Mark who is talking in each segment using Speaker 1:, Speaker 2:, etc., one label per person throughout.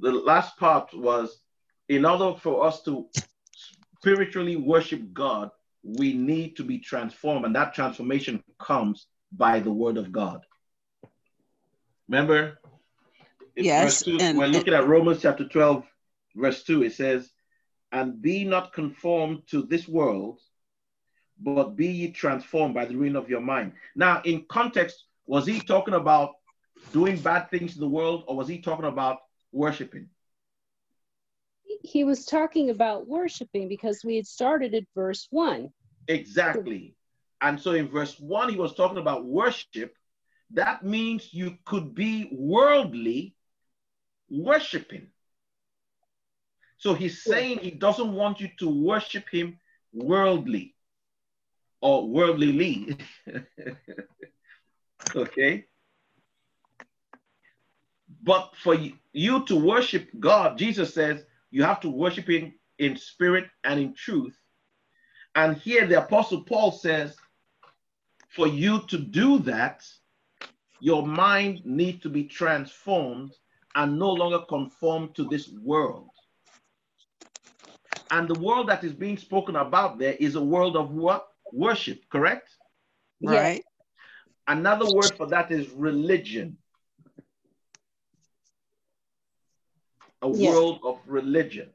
Speaker 1: the last part was in order for us to spiritually worship God, we need to be transformed, and that transformation comes by the word of God. Remember?
Speaker 2: Yes.
Speaker 1: Two,
Speaker 2: and,
Speaker 1: we're looking at Romans chapter 12, verse 2. It says, And be not conformed to this world, but be ye transformed by the renewing of your mind. Now, in context, was he talking about doing bad things in the world, or was he talking about worshiping?
Speaker 3: He was talking about worshiping because we had started at verse one.
Speaker 1: Exactly. And so in verse one, he was talking about worship. That means you could be worldly worshiping. So he's saying he doesn't want you to worship him worldly or worldlyly. okay. But for you to worship God, Jesus says you have to worship Him in spirit and in truth. And here the Apostle Paul says, for you to do that, your mind needs to be transformed and no longer conform to this world. And the world that is being spoken about there is a world of what? Worship, correct?
Speaker 2: Right.
Speaker 1: Another word for that is religion. A yes. world of religion.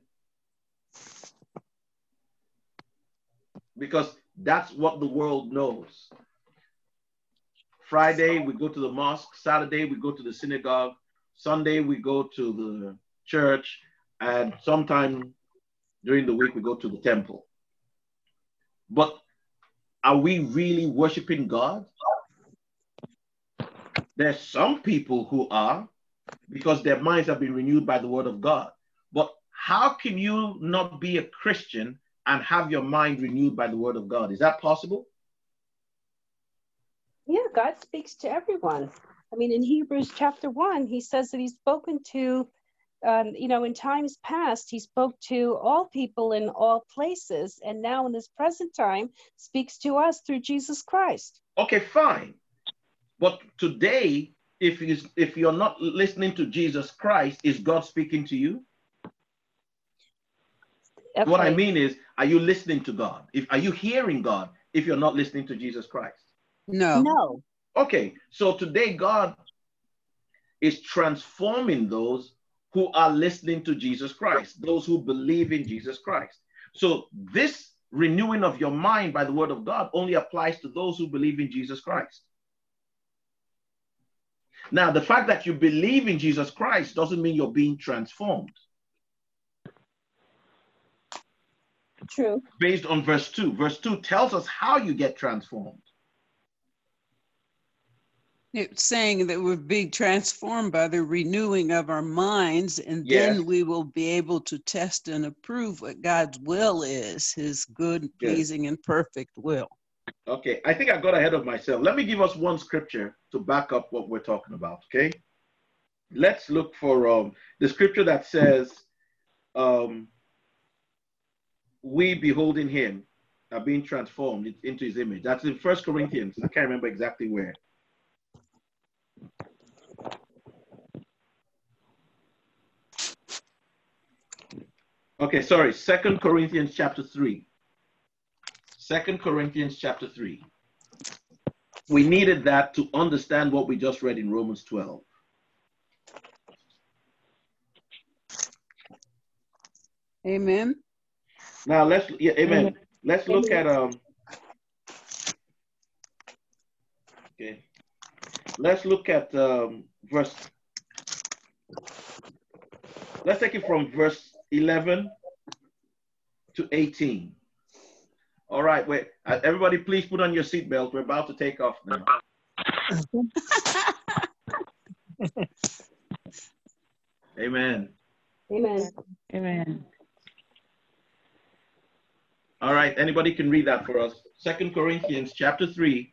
Speaker 1: Because that's what the world knows. Friday, we go to the mosque. Saturday, we go to the synagogue. Sunday, we go to the church. And sometime during the week, we go to the temple. But are we really worshiping God? There's some people who are, because their minds have been renewed by the word of God. But how can you not be a Christian and have your mind renewed by the word of God? Is that possible?
Speaker 3: Yeah, God speaks to everyone. I mean, in Hebrews chapter one, he says that he's spoken to, um, you know, in times past, he spoke to all people in all places. And now in this present time, speaks to us through Jesus Christ.
Speaker 1: Okay, fine. But today, if you if you're not listening to Jesus Christ, is God speaking to you? Okay. What I mean is, are you listening to God? If are you hearing God if you're not listening to Jesus Christ?
Speaker 2: No.
Speaker 3: No.
Speaker 1: Okay, so today God is transforming those who are listening to Jesus Christ, those who believe in Jesus Christ. So this renewing of your mind by the word of God only applies to those who believe in Jesus Christ. Now, the fact that you believe in Jesus Christ doesn't mean you're being transformed.
Speaker 3: True.
Speaker 1: Based on verse 2. Verse 2 tells us how you get transformed.
Speaker 2: It's saying that we're being transformed by the renewing of our minds, and yes. then we will be able to test and approve what God's will is, his good, pleasing, yes. and perfect will.
Speaker 1: Okay, I think I got ahead of myself. Let me give us one scripture to back up what we're talking about, okay? Let's look for um, the scripture that says, um, we beholding him are being transformed into his image. That's in First Corinthians. I can't remember exactly where. Okay, sorry, Second Corinthians chapter 3. Second Corinthians chapter 3. We needed that to understand what we just read in Romans 12.
Speaker 2: Amen.
Speaker 1: Now let's yeah, amen. amen. Let's look amen. at um okay. Let's look at um verse let's take it from verse 11 to 18. All right, wait. Uh, everybody, please put on your seatbelt. We're about to take off now. Amen.
Speaker 3: Amen.
Speaker 4: Amen.
Speaker 1: All right, anybody can read that for us. Second Corinthians chapter 3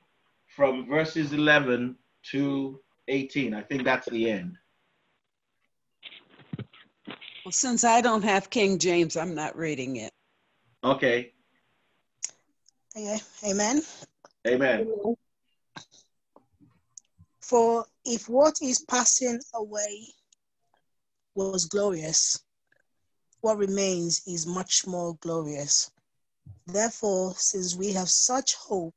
Speaker 1: from verses 11 to 18. I think that's the end.
Speaker 2: Well, since I don't have King James, I'm not reading it.
Speaker 1: Okay.
Speaker 5: Amen.
Speaker 1: Amen.
Speaker 5: For if what is passing away was glorious, what remains is much more glorious. Therefore, since we have such hope,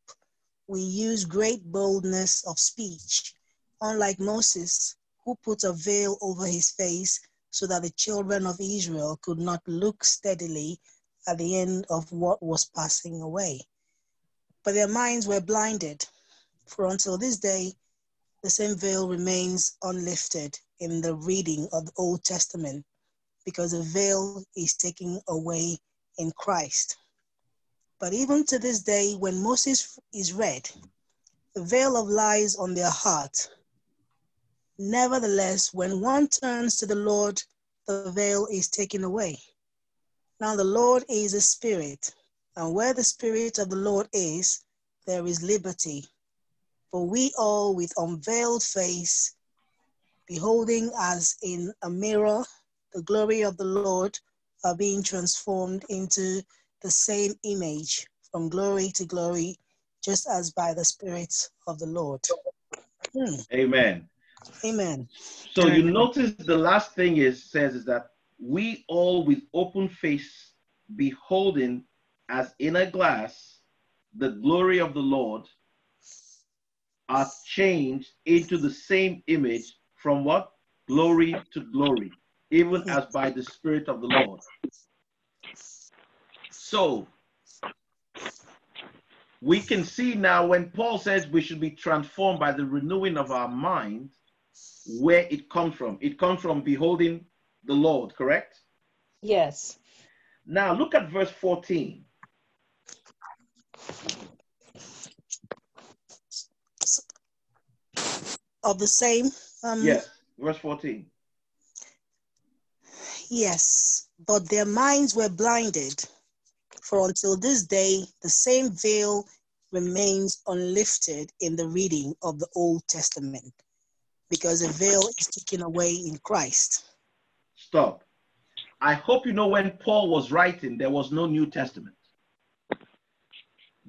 Speaker 5: we use great boldness of speech, unlike Moses, who put a veil over his face so that the children of Israel could not look steadily at the end of what was passing away. But their minds were blinded, for until this day, the same veil remains unlifted in the reading of the Old Testament because the veil is taken away in Christ. But even to this day, when Moses is read, the veil of lies on their heart. Nevertheless, when one turns to the Lord, the veil is taken away. Now the Lord is a spirit, and where the spirit of the Lord is, there is liberty. For we all with unveiled face, beholding as in a mirror the glory of the Lord, are being transformed into the same image from glory to glory, just as by the Spirit of the Lord.
Speaker 1: Hmm. Amen.
Speaker 5: Amen.
Speaker 1: So you notice the last thing is says is that we all with open face beholding as in a glass the glory of the Lord are changed into the same image from what? Glory to glory, even as by the Spirit of the Lord. So we can see now when Paul says we should be transformed by the renewing of our mind, where it comes from. It comes from beholding the Lord, correct?
Speaker 3: Yes.
Speaker 1: Now look at verse 14.
Speaker 5: Of the same?
Speaker 1: Um, yes, verse 14.
Speaker 5: Yes, but their minds were blinded for until this day, the same veil remains unlifted in the reading of the Old Testament because the veil is taken away in Christ.
Speaker 1: Stop. I hope you know when Paul was writing, there was no New Testament.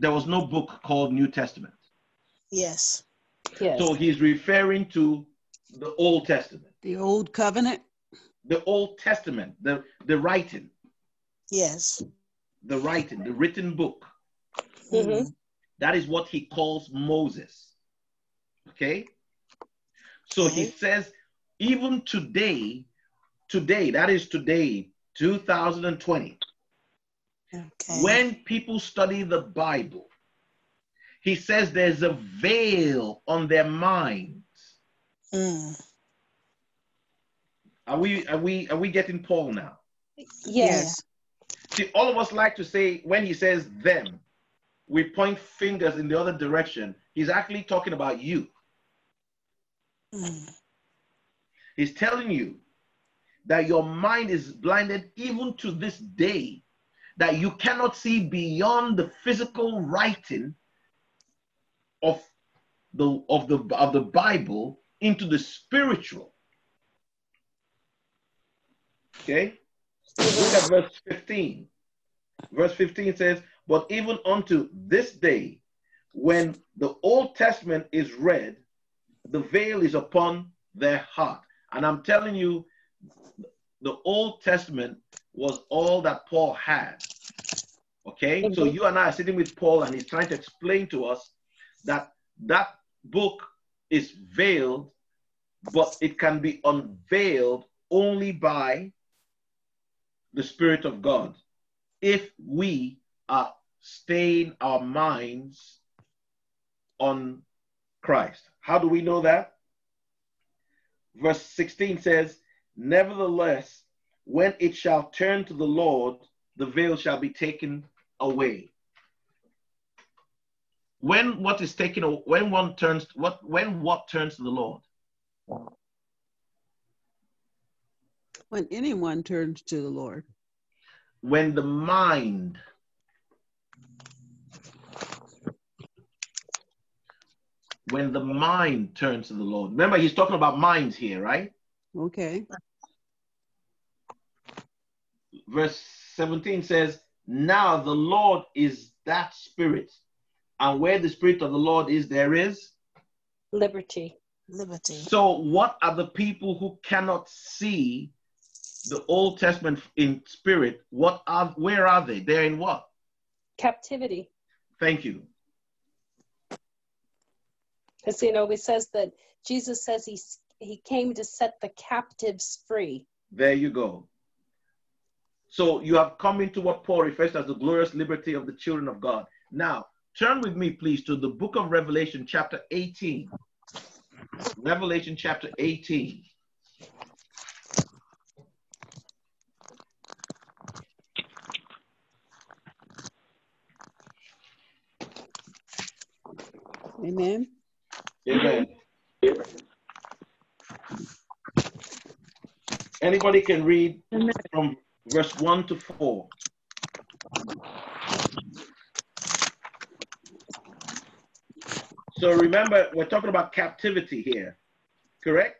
Speaker 1: There was no book called New Testament.
Speaker 5: Yes.
Speaker 3: yes.
Speaker 1: So he's referring to the Old Testament.
Speaker 2: The Old Covenant?
Speaker 1: The Old Testament, the, the writing.
Speaker 5: Yes
Speaker 1: the writing, the written book. Mm-hmm. That is what he calls Moses. Okay? So okay. he says, even today, today, that is today, 2020, okay. when people study the Bible, he says there's a veil on their minds. Mm. Are we are we are we getting Paul now?
Speaker 3: Yes.
Speaker 1: See, all of us like to say when he says them, we point fingers in the other direction. He's actually talking about you. Mm. He's telling you that your mind is blinded even to this day, that you cannot see beyond the physical writing of the of the of the Bible into the spiritual. Okay? Look at verse 15. Verse 15 says, But even unto this day, when the Old Testament is read, the veil is upon their heart. And I'm telling you, the Old Testament was all that Paul had. Okay? So you and I are sitting with Paul, and he's trying to explain to us that that book is veiled, but it can be unveiled only by the Spirit of God if we are staying our minds on Christ. How do we know that? Verse 16 says, Nevertheless, when it shall turn to the Lord, the veil shall be taken away. When what is taken when one turns what when what turns to the Lord?
Speaker 2: When anyone turns to the Lord.
Speaker 1: When the mind when the mind turns to the Lord. Remember, he's talking about minds here, right?
Speaker 2: Okay.
Speaker 1: Verse 17 says, Now the Lord is that spirit. And where the spirit of the Lord is, there is
Speaker 3: liberty.
Speaker 5: Liberty.
Speaker 1: So, what are the people who cannot see the Old Testament in spirit? What are where are they? They're in what?
Speaker 3: Captivity.
Speaker 1: Thank you.
Speaker 3: Because you know, it says that Jesus says he he came to set the captives free.
Speaker 1: There you go. So you have come into what Paul refers to as the glorious liberty of the children of God. Now, turn with me, please, to the book of Revelation, chapter 18. Revelation, chapter 18.
Speaker 2: Amen.
Speaker 1: Amen. Anybody can read from verse 1 to 4. So remember, we're talking about captivity here, correct?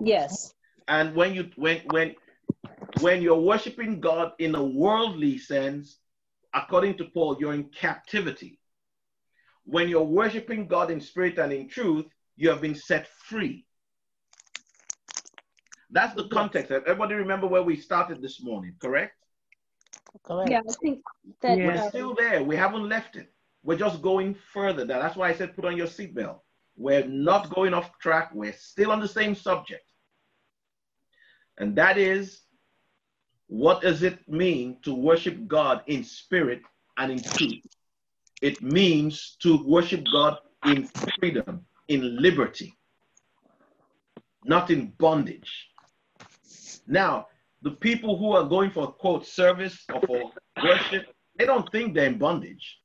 Speaker 3: Yes.
Speaker 1: And when you when when when you're worshiping God in a worldly sense, according to Paul, you're in captivity. When you're worshiping God in spirit and in truth, you have been set free. That's the context. Everybody remember where we started this morning, correct?
Speaker 3: Correct. Yeah, I think that
Speaker 1: we're uh, still there. We haven't left it. We're just going further. That's why I said put on your seatbelt. We're not going off track. We're still on the same subject. And that is what does it mean to worship God in spirit and in truth? It means to worship God in freedom, in liberty, not in bondage. Now, the people who are going for quote service or for worship, they don't think they're in bondage.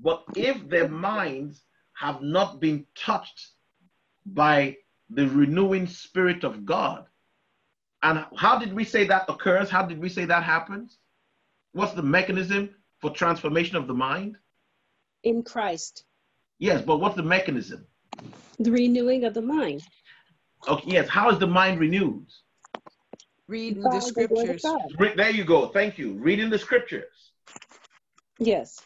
Speaker 1: But if their minds have not been touched by the renewing spirit of God, and how did we say that occurs? How did we say that happens? What's the mechanism for transformation of the mind?
Speaker 3: In Christ.
Speaker 1: Yes, but what's the mechanism?
Speaker 3: The renewing of the mind.
Speaker 1: Okay, yes. How is the mind renewed?
Speaker 2: Reading the scriptures.
Speaker 1: Re- there you go. Thank you. Reading the scriptures.
Speaker 3: Yes.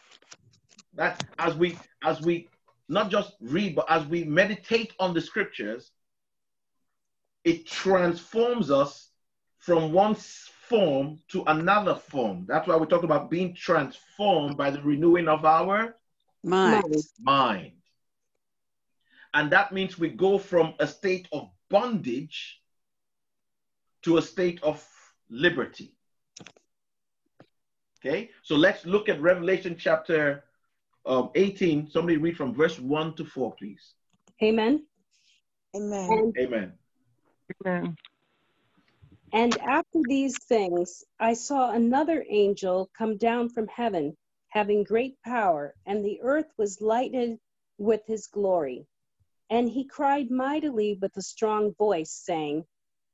Speaker 1: That as we as we not just read, but as we meditate on the scriptures, it transforms us from one form to another form. That's why we talk about being transformed by the renewing of our
Speaker 2: mind.
Speaker 1: mind. And that means we go from a state of bondage to a state of liberty. Okay, so let's look at Revelation chapter um, 18. Somebody read from verse 1 to 4, please.
Speaker 3: Amen.
Speaker 5: Amen.
Speaker 1: Amen.
Speaker 3: Amen. And after these things, I saw another angel come down from heaven, having great power, and the earth was lighted with his glory. And he cried mightily with a strong voice, saying,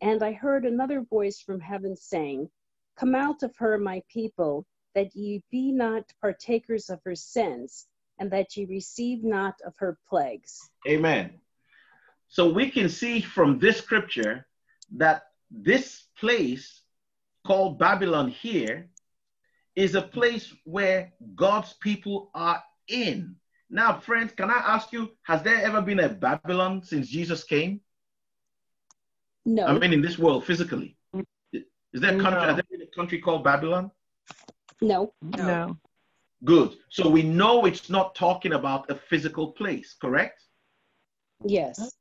Speaker 3: And I heard another voice from heaven saying, Come out of her, my people, that ye be not partakers of her sins, and that ye receive not of her plagues.
Speaker 1: Amen. So we can see from this scripture that this place called Babylon here is a place where God's people are in. Now, friends, can I ask you, has there ever been a Babylon since Jesus came?
Speaker 3: No.
Speaker 1: I mean, in this world, physically. Is there a country, no. has there a country called Babylon?
Speaker 3: No.
Speaker 2: No.
Speaker 1: Good. So we know it's not talking about a physical place, correct?
Speaker 3: Yes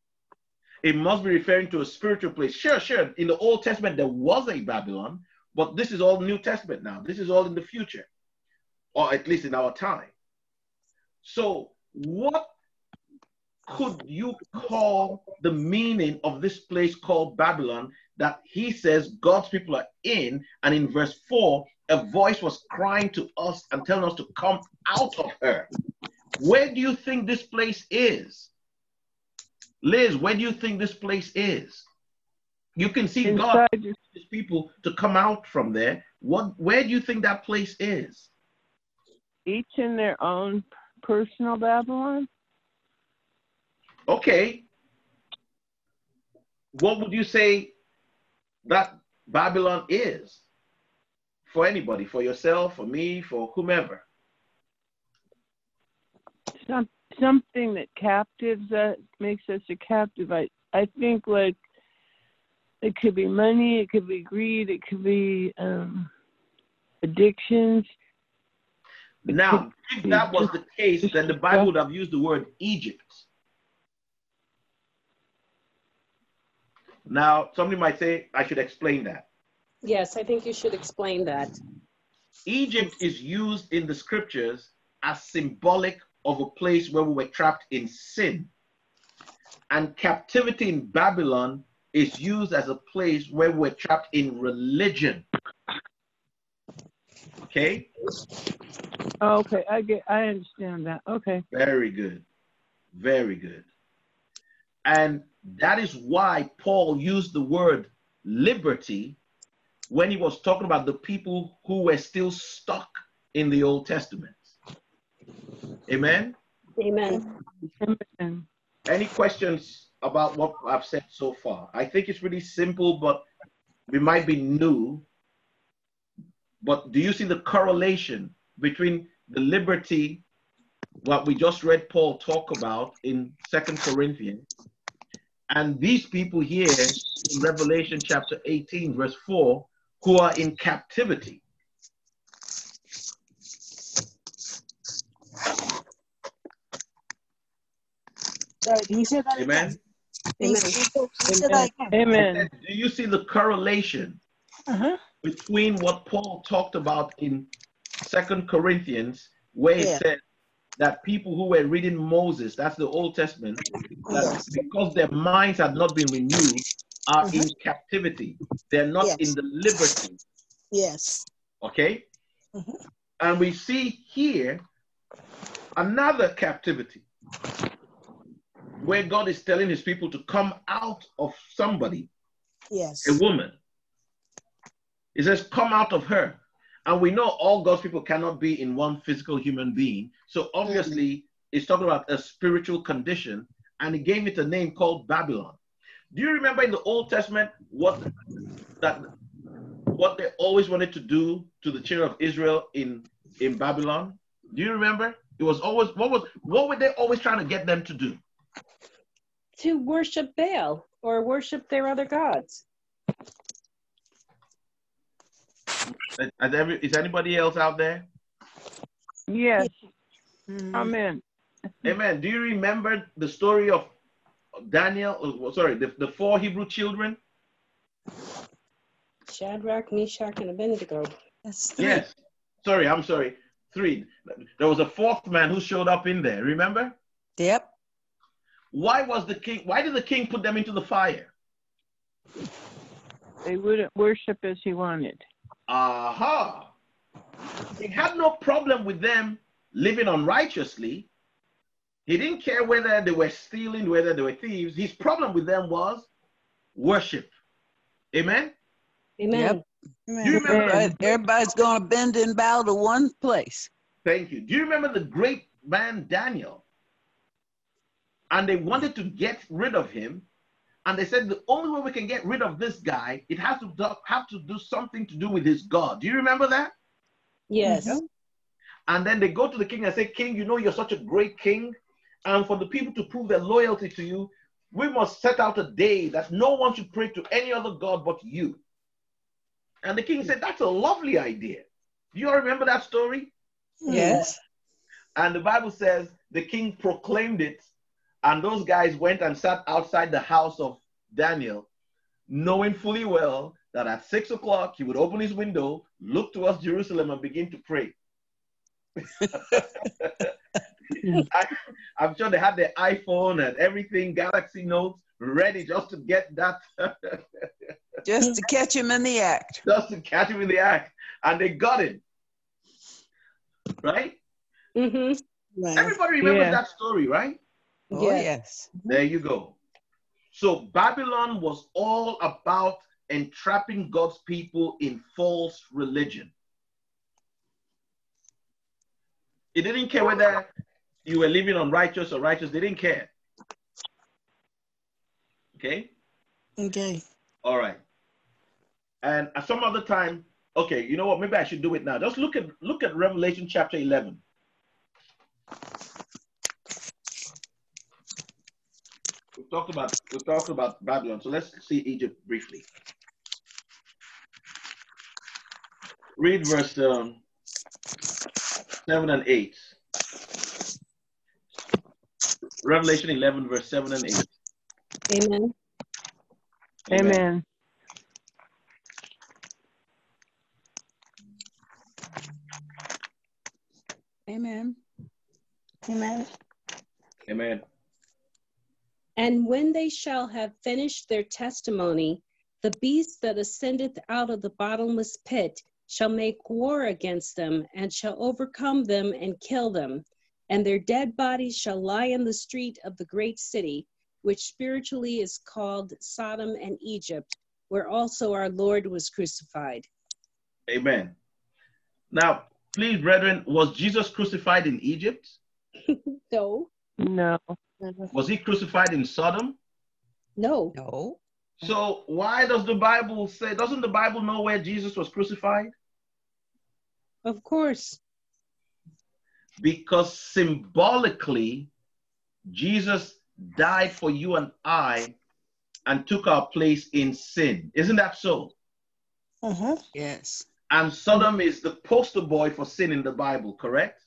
Speaker 1: it must be referring to a spiritual place. Sure, sure. In the Old Testament, there was a Babylon, But this is all New Testament now. This is all in the future, or at least in our time. So, what could you call the meaning of this place called Babylon that he says God's people are in? And in verse 4, a voice was crying to us and telling us to come out of her. Where do you think this place is? Liz, where do you think this place is? You can see Inside God his people to come out from there. What where do you think that place is?
Speaker 4: Each in their own personal Babylon?
Speaker 1: Okay. What would you say that Babylon is? For anybody, for yourself, for me, for whomever.
Speaker 4: Some, something that captives us, makes us a captive. I, I think like it could be money, it could be greed, it could be um, addictions.
Speaker 1: now, if that was the case, then the Bible would have used the word Egypt. Now, somebody might say, I should explain that.
Speaker 3: Yes, I think you should explain that.
Speaker 1: Egypt is used in the scriptures as symbolic of a place where we were trapped in sin. And captivity in Babylon is used as a place where we're trapped in religion. Okay?
Speaker 4: Oh, okay, I get I understand that. Okay.
Speaker 1: Very good. Very good. And that is why Paul used the word liberty when he was talking about the people who were still stuck in the Old Testament. Amen?
Speaker 3: Amen.
Speaker 4: Amen.
Speaker 1: Any questions about what I've said so far? I think it's really simple, but we might be new. But do you see the correlation between the liberty, what we just read Paul talk about in Second Corinthians, and these people here in Revelation chapter 18, verse 4, who are in captivity. Amen.
Speaker 4: Amen. Amen.
Speaker 1: Do you see the correlation uh-huh. between what Paul talked about in Second Corinthians, where yeah. he said that people who were reading Moses, that's the Old Testament, that because their minds had not been renewed, are mm-hmm. in captivity. They're not yes. in the liberty.
Speaker 5: Yes.
Speaker 1: Okay? Mm-hmm. And we see here another captivity where God is telling his people to come out of somebody.
Speaker 5: Yes.
Speaker 1: A woman. He says, come out of her. And we know all God's people cannot be in one physical human being. So obviously, mm-hmm. it's talking about a spiritual condition. And he gave it a name called Babylon. Do you remember in the Old Testament what that what they always wanted to do to the children of Israel in in Babylon? Do you remember? It was always what was what were they always trying to get them to do?
Speaker 3: To worship Baal or worship their other gods.
Speaker 1: Is anybody else out there?
Speaker 4: Yes. Mm-hmm. Amen.
Speaker 1: Amen. Do you remember the story of Daniel? Oh, sorry, the, the four Hebrew children?
Speaker 3: Shadrach, Meshach, and Abednego.
Speaker 1: Yes. Sorry, I'm sorry. Three. There was a fourth man who showed up in there. Remember?
Speaker 2: Yep.
Speaker 1: Why was the king? Why did the king put them into the fire?
Speaker 4: They wouldn't worship as he wanted.
Speaker 1: Aha. He had no problem with them living unrighteously. He didn't care whether they were stealing, whether they were thieves. His problem with them was worship. Amen?
Speaker 3: Amen. Yep.
Speaker 2: Do you remember? Everybody's going to bend and bow to one place.
Speaker 1: Thank you. Do you remember the great man Daniel? And they wanted to get rid of him and they said the only way we can get rid of this guy, it has to do, have to do something to do with his God. Do you remember that?
Speaker 3: Yes. Mm-hmm.
Speaker 1: And then they go to the king and say, King, you know you're such a great king. And for the people to prove their loyalty to you, we must set out a day that no one should pray to any other God but you. And the king said, That's a lovely idea. Do you all remember that story?
Speaker 2: Yes.
Speaker 1: And the Bible says the king proclaimed it and those guys went and sat outside the house of Daniel, knowing fully well that at six o'clock he would open his window, look towards Jerusalem, and begin to pray. I, am sure they had their iPhone and everything, Galaxy Notes, ready just to get that.
Speaker 2: just to catch him in the act.
Speaker 1: Just to catch him in the act. And they got him. Right?
Speaker 3: Mm-hmm.
Speaker 1: Right. Everybody remembers yeah. that story, right?
Speaker 2: Oh, yes. yes.
Speaker 1: There you go. So Babylon was all about entrapping God's people in false religion. It didn't care whether you were living on righteous or righteous, they didn't care. Okay?
Speaker 5: Okay.
Speaker 1: All right. And at some other time, okay, you know what? Maybe I should do it now. Just look at look at Revelation chapter 11. Talked about we talked about Babylon, so let's see Egypt briefly. Read verse um, seven and eight. Revelation 11, verse 7 and 8.
Speaker 3: Amen.
Speaker 4: Amen.
Speaker 2: Amen.
Speaker 5: Amen.
Speaker 1: Amen.
Speaker 3: And when they shall have finished their testimony, the beast that ascendeth out of the bottomless pit shall make war against them, and shall overcome them and kill them, and their dead bodies shall lie in the street of the great city, which spiritually is called Sodom and Egypt, where also our Lord was crucified.
Speaker 1: Amen. Now, please, brethren, was Jesus crucified in Egypt?
Speaker 3: no.
Speaker 4: No.
Speaker 1: Was he crucified in Sodom?
Speaker 3: No.
Speaker 2: No.
Speaker 1: So why does the Bible say, doesn't the Bible know where Jesus was crucified?
Speaker 3: Of course.
Speaker 1: Because symbolically, Jesus died for you and I and took our place in sin. Isn't that so?
Speaker 5: Uh-huh.
Speaker 2: Yes.
Speaker 1: And Sodom is the poster boy for sin in the Bible, correct?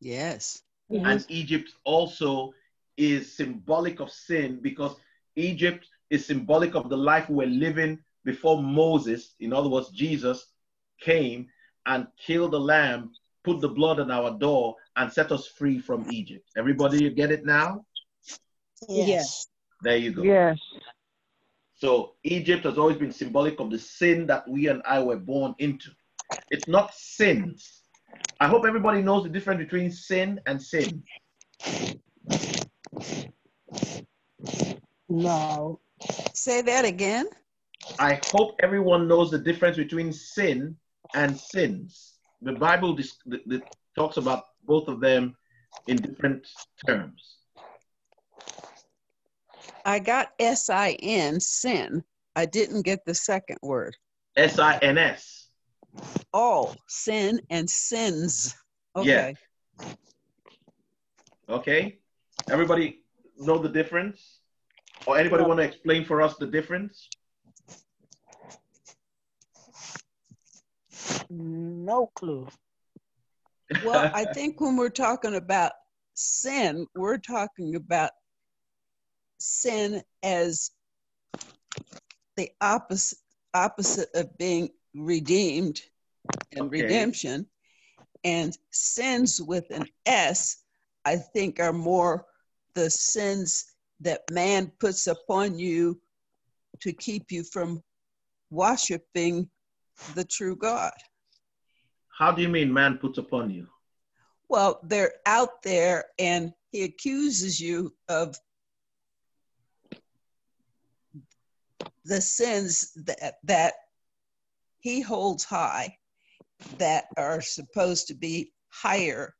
Speaker 2: Yes.
Speaker 3: Mm-hmm.
Speaker 1: And Egypt also is symbolic of sin because Egypt is symbolic of the life we're living before Moses, in other words, Jesus, came and killed the lamb, put the blood on our door, and set us free from Egypt. Everybody, you get it now?
Speaker 3: Yes. yes.
Speaker 1: There you go.
Speaker 4: Yes.
Speaker 1: So Egypt has always been symbolic of the sin that we and I were born into. It's not sins. I hope everybody knows the difference between sin and sin.
Speaker 5: No.
Speaker 2: Say that again.
Speaker 1: I hope everyone knows the difference between sin and sins. The Bible talks about both of them in different terms.
Speaker 2: I got S I N, sin. I didn't get the second word.
Speaker 1: S I N S.
Speaker 2: Oh, sin and sins. Okay.
Speaker 1: Yeah. Okay. Everybody know the difference? Or anybody want to explain for us the difference?
Speaker 5: No clue.
Speaker 2: Well, I think when we're talking about sin, we're talking about sin as the opposite opposite of being redeemed and okay. redemption and sins with an s i think are more the sins that man puts upon you to keep you from worshiping the true god.
Speaker 1: How do you mean man puts upon you?
Speaker 2: Well they're out there and he accuses you of the sins that that he holds high that are supposed to be higher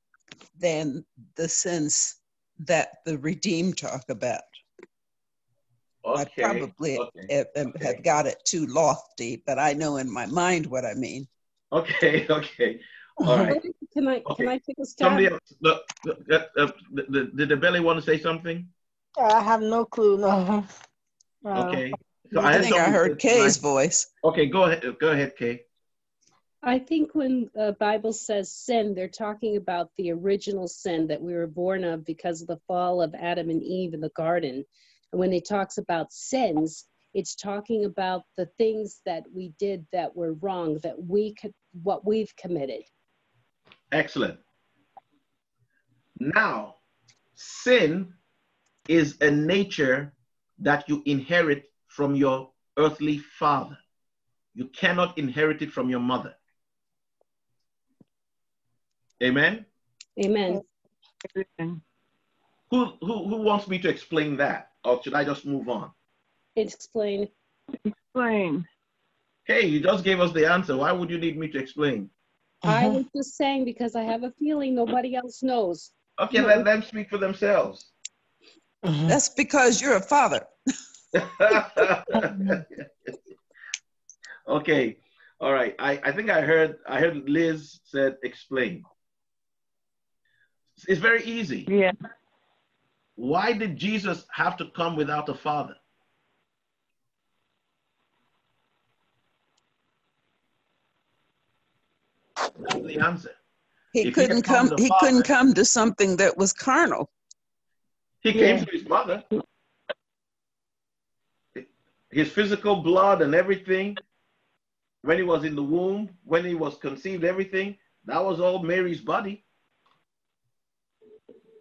Speaker 2: than the sins that the redeemed talk about.
Speaker 1: Okay.
Speaker 2: I probably
Speaker 1: okay.
Speaker 2: have, okay. have, got it too lofty, but I know in my mind what I mean.
Speaker 1: Okay, okay. All right.
Speaker 3: Can I okay. can I take a step? Somebody else,
Speaker 1: look, uh, uh, did the belly want to say something?
Speaker 5: I have no clue. No.
Speaker 1: Okay.
Speaker 2: So I, I think I heard Kay's voice.
Speaker 1: Okay, go ahead. Go ahead, Kay.
Speaker 3: I think when the Bible says sin, they're talking about the original sin that we were born of because of the fall of Adam and Eve in the garden. And when it talks about sins, It's talking about the things that we did that were wrong, that we could, what we've committed.
Speaker 1: Excellent. Now, sin is a nature that you inherit from your earthly father. You cannot inherit it from your mother. Amen.
Speaker 3: Amen.
Speaker 1: Who, who, who wants me to explain that? Or should I just move on?
Speaker 3: Explain.
Speaker 4: Explain.
Speaker 1: Hey, you just gave us the answer. Why would you need me to explain?
Speaker 3: I uh-huh. was just saying because I have a feeling nobody else knows.
Speaker 1: Okay, let them speak for themselves. Mm-hmm.
Speaker 2: That's because you're a father.
Speaker 1: okay, all right. I, I think I heard I heard Liz said explain. It's very easy.
Speaker 4: Yeah.
Speaker 1: Why did Jesus have to come without a father? That's the answer.
Speaker 2: He
Speaker 1: If
Speaker 2: couldn't
Speaker 1: had come
Speaker 2: come. He
Speaker 1: father-
Speaker 2: couldn't come to something that was carnal.
Speaker 1: He came to his mother. His physical blood and everything, when he was in the womb, when he was conceived, everything, that was all Mary's body.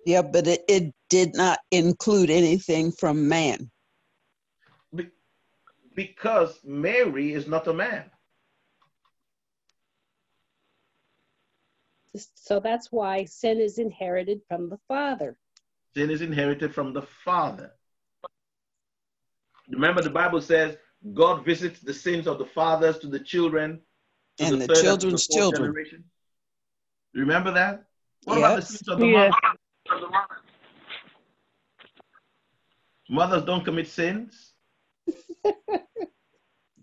Speaker 2: Yeah, but it, it did not include anything from man.
Speaker 1: Be- because Mary is not a man.
Speaker 3: So that's why sin is inherited from the father.
Speaker 1: Sin is inherited from the father. Remember, the Bible says God visits the sins of the fathers to the children, to
Speaker 2: And the
Speaker 1: third to
Speaker 2: children's
Speaker 1: fourth
Speaker 2: children.
Speaker 1: generation. Remember that? What about the sins of the
Speaker 4: Yes.
Speaker 1: mother? Mothers don't commit sins.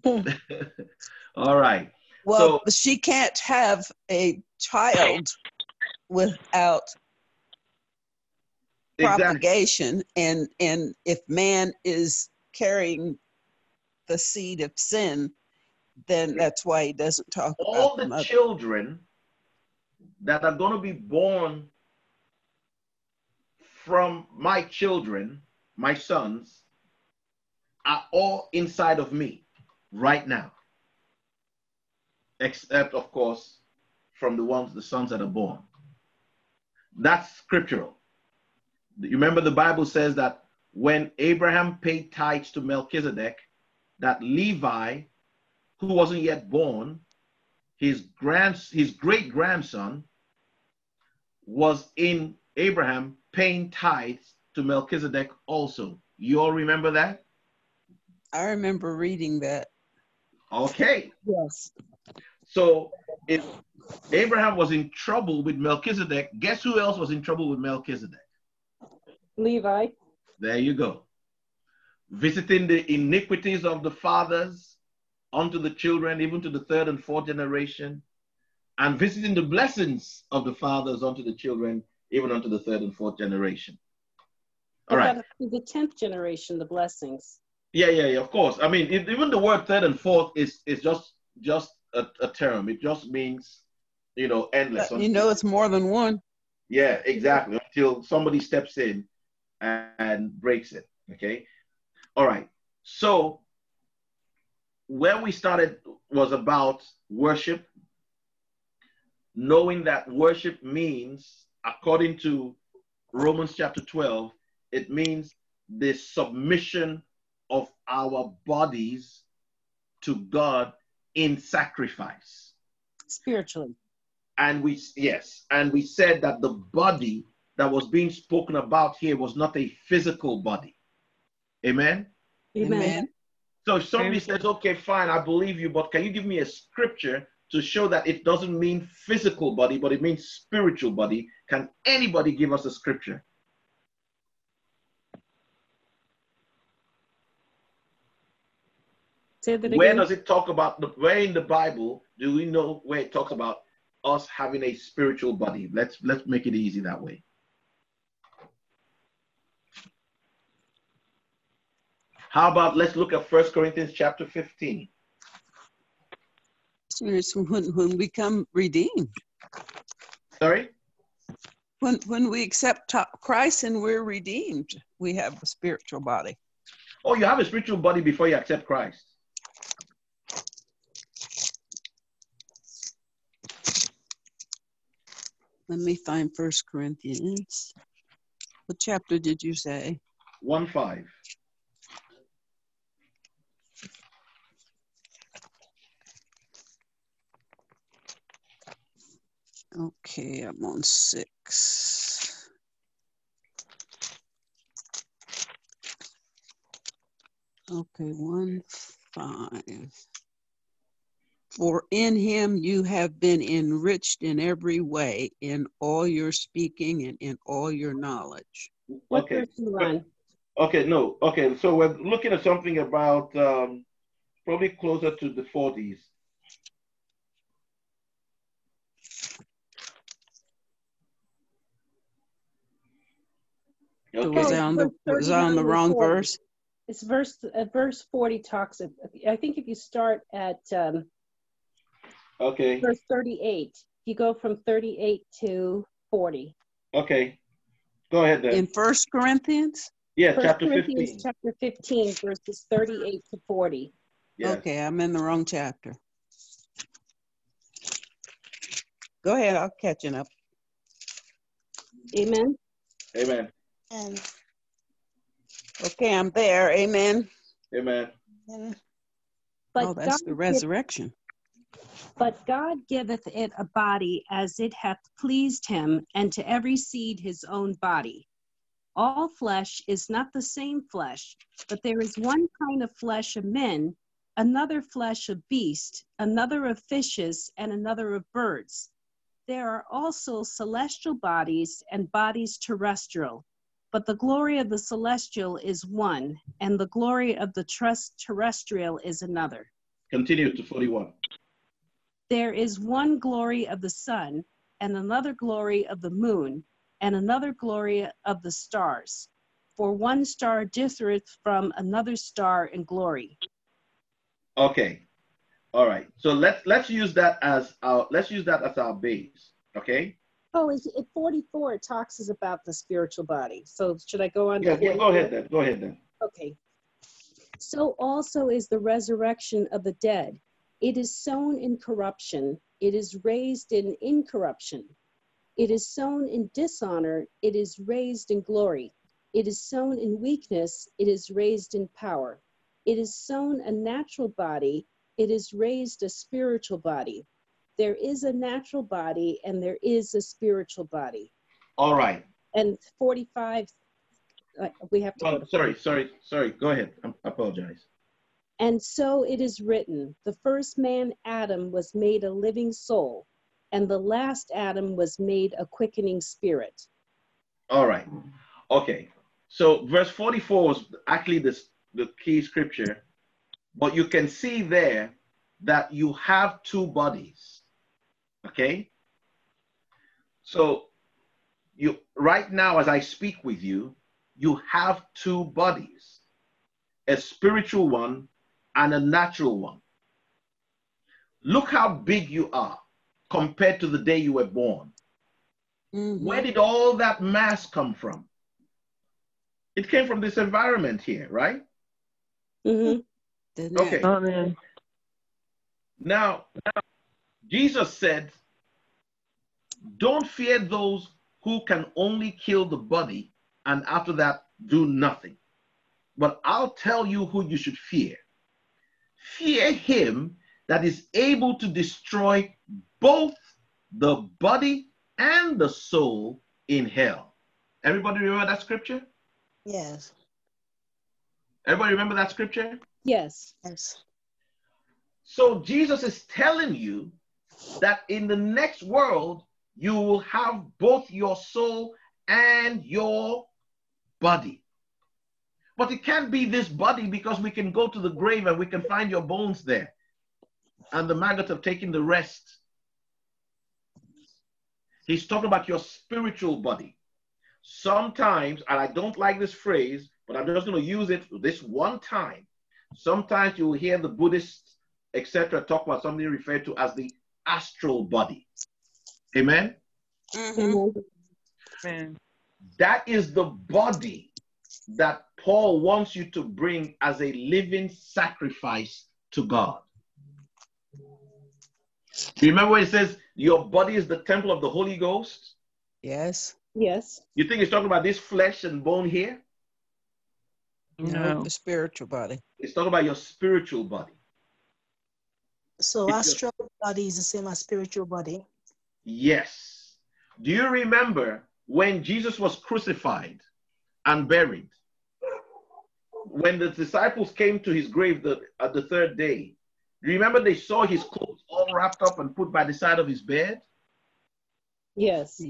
Speaker 1: All right.
Speaker 2: Well, she can't have a child without
Speaker 1: Exactly.
Speaker 2: propagation, and and if man is carrying the seed of sin, then that's why he doesn't talk
Speaker 1: All
Speaker 2: about the
Speaker 1: the
Speaker 2: mother.
Speaker 1: children that are going to be born from my children, my sons, are all inside of me right now. Except, of course, from the ones, the sons that are born. That's scriptural. You remember the Bible says that when Abraham paid tithes to Melchizedek, that Levi, who wasn't yet born, his grand his great grandson was in Abraham paying tithes to Melchizedek also. You all remember that?
Speaker 2: I remember reading that.
Speaker 1: Okay.
Speaker 3: Yes.
Speaker 1: So if Abraham was in trouble with Melchizedek, guess who else was in trouble with Melchizedek?
Speaker 3: Levi.
Speaker 1: There you go. Visiting the iniquities of the fathers onto the children, even to the third and fourth generation, and visiting the blessings of the fathers onto the children, even unto the third and fourth generation. All
Speaker 3: What
Speaker 1: right.
Speaker 3: about The tenth generation, the blessings.
Speaker 1: Yeah, yeah, yeah. Of course. I mean, it, even the word third and fourth is is just just a, a term. It just means, you know, endless.
Speaker 2: Uh, you know, it's more than one.
Speaker 1: Yeah, exactly. Until somebody steps in and, and breaks it. Okay. All right. So where we started was about worship, knowing that worship means, according to Romans chapter 12, it means the submission of our bodies to God in sacrifice.
Speaker 3: Spiritually.
Speaker 1: and we yes and we said that the body that was being spoken about here was not a physical body. Amen?
Speaker 3: Amen.
Speaker 1: so if somebody says okay fine i believe you but can you give me a scripture to show that it doesn't mean physical body but it means spiritual body? Can anybody give us a scripture
Speaker 3: Say that
Speaker 1: where does it talk about the where in the bible do we know where it talks about us having a spiritual body let's let's make it easy that way how about let's look at First corinthians chapter 15
Speaker 2: when, when we come redeemed.
Speaker 1: sorry
Speaker 2: When when we accept Christ and we're redeemed, we have a spiritual body.
Speaker 1: Oh, you have a spiritual body before you accept Christ.
Speaker 2: Let me find First Corinthians. What chapter did you say?
Speaker 1: 1 5.
Speaker 2: Okay, I'm on six. Okay, one five. For in him you have been enriched in every way, in all your speaking and in all your knowledge.
Speaker 3: Okay. verse you on?
Speaker 1: Okay, no. Okay, so we're looking at something about um, probably closer to the 40s.
Speaker 2: Okay. Was I on the, was I on the wrong verse?
Speaker 3: It's verse uh, verse 40 talks of, I think if you start at um,
Speaker 1: Okay.
Speaker 3: Verse 38. You go from 38 to 40.
Speaker 1: Okay. Go ahead then.
Speaker 2: In First Corinthians?
Speaker 1: Yeah, First chapter Corinthians 15.
Speaker 3: chapter 15, verses 38 to 40.
Speaker 2: Yes. Okay, I'm in the wrong chapter. Go ahead, I'll catching up.
Speaker 3: Amen.
Speaker 1: Amen.
Speaker 5: And
Speaker 2: okay, I'm there. Amen.
Speaker 1: Amen.
Speaker 2: But oh, that's God the resurrection.
Speaker 3: But God giveth it a body as it hath pleased him, and to every seed his own body. All flesh is not the same flesh, but there is one kind of flesh of men, another flesh of beasts, another of fishes, and another of birds. There are also celestial bodies and bodies terrestrial, but the glory of the celestial is one, and the glory of the terrestrial is another.
Speaker 1: Continue to 41.
Speaker 3: There is one glory of the sun, and another glory of the moon, and another glory of the stars. For one star differeth from another star in glory.
Speaker 1: Okay. All right. So let's let's use that as our let's use that as our base. Okay.
Speaker 3: Oh, at 44 it talks is about the spiritual body. So should I go on?
Speaker 1: Yeah, yeah, go ahead then. Go ahead then.
Speaker 3: Okay. So also is the resurrection of the dead. It is sown in corruption, it is raised in incorruption. It is sown in dishonor, it is raised in glory. It is sown in weakness, it is raised in power. It is sown a natural body, it is raised a spiritual body. There is a natural body and there is a spiritual body.
Speaker 1: All right.
Speaker 3: And 45, uh, we have to.
Speaker 1: Oh, sorry, sorry, sorry. Go ahead. I apologize.
Speaker 3: And so it is written the first man, Adam, was made a living soul, and the last Adam was made a quickening spirit.
Speaker 1: All right. Okay. So verse 44 was actually this, the key scripture, but you can see there that you have two bodies. Okay? So you right now as I speak with you, you have two bodies. A spiritual one and a natural one. Look how big you are compared to the day you were born. Mm-hmm. Where did all that mass come from? It came from this environment here, right?
Speaker 3: Mm-hmm.
Speaker 1: Okay. Amen. Now, Jesus said, Don't fear those who can only kill the body and after that do nothing. But I'll tell you who you should fear. Fear him that is able to destroy both the body and the soul in hell. Everybody remember that scripture?
Speaker 5: Yes.
Speaker 1: Everybody remember that scripture?
Speaker 3: Yes.
Speaker 5: Yes.
Speaker 1: So Jesus is telling you that in the next world, you will have both your soul and your body. But it can't be this body because we can go to the grave and we can find your bones there. And the maggots have taken the rest. He's talking about your spiritual body. Sometimes, and I don't like this phrase, but I'm just going to use it this one time. Sometimes you will hear the Buddhists, etc., talk about something referred to as the astral body. Amen?
Speaker 2: Mm-hmm.
Speaker 1: That is the body that Paul wants you to bring as a living sacrifice to God. Remember when it says your body is the temple of the Holy Ghost?
Speaker 2: Yes.
Speaker 3: Yes.
Speaker 1: You think he's talking about this flesh and bone here?
Speaker 2: No, the spiritual body.
Speaker 1: It's talking about your spiritual body.
Speaker 5: So it's astral a, body is the same as spiritual body.
Speaker 1: Yes. Do you remember when Jesus was crucified and buried? When the disciples came to his grave the, at the third day, do you remember they saw his clothes all wrapped up and put by the side of his bed?
Speaker 3: Yes.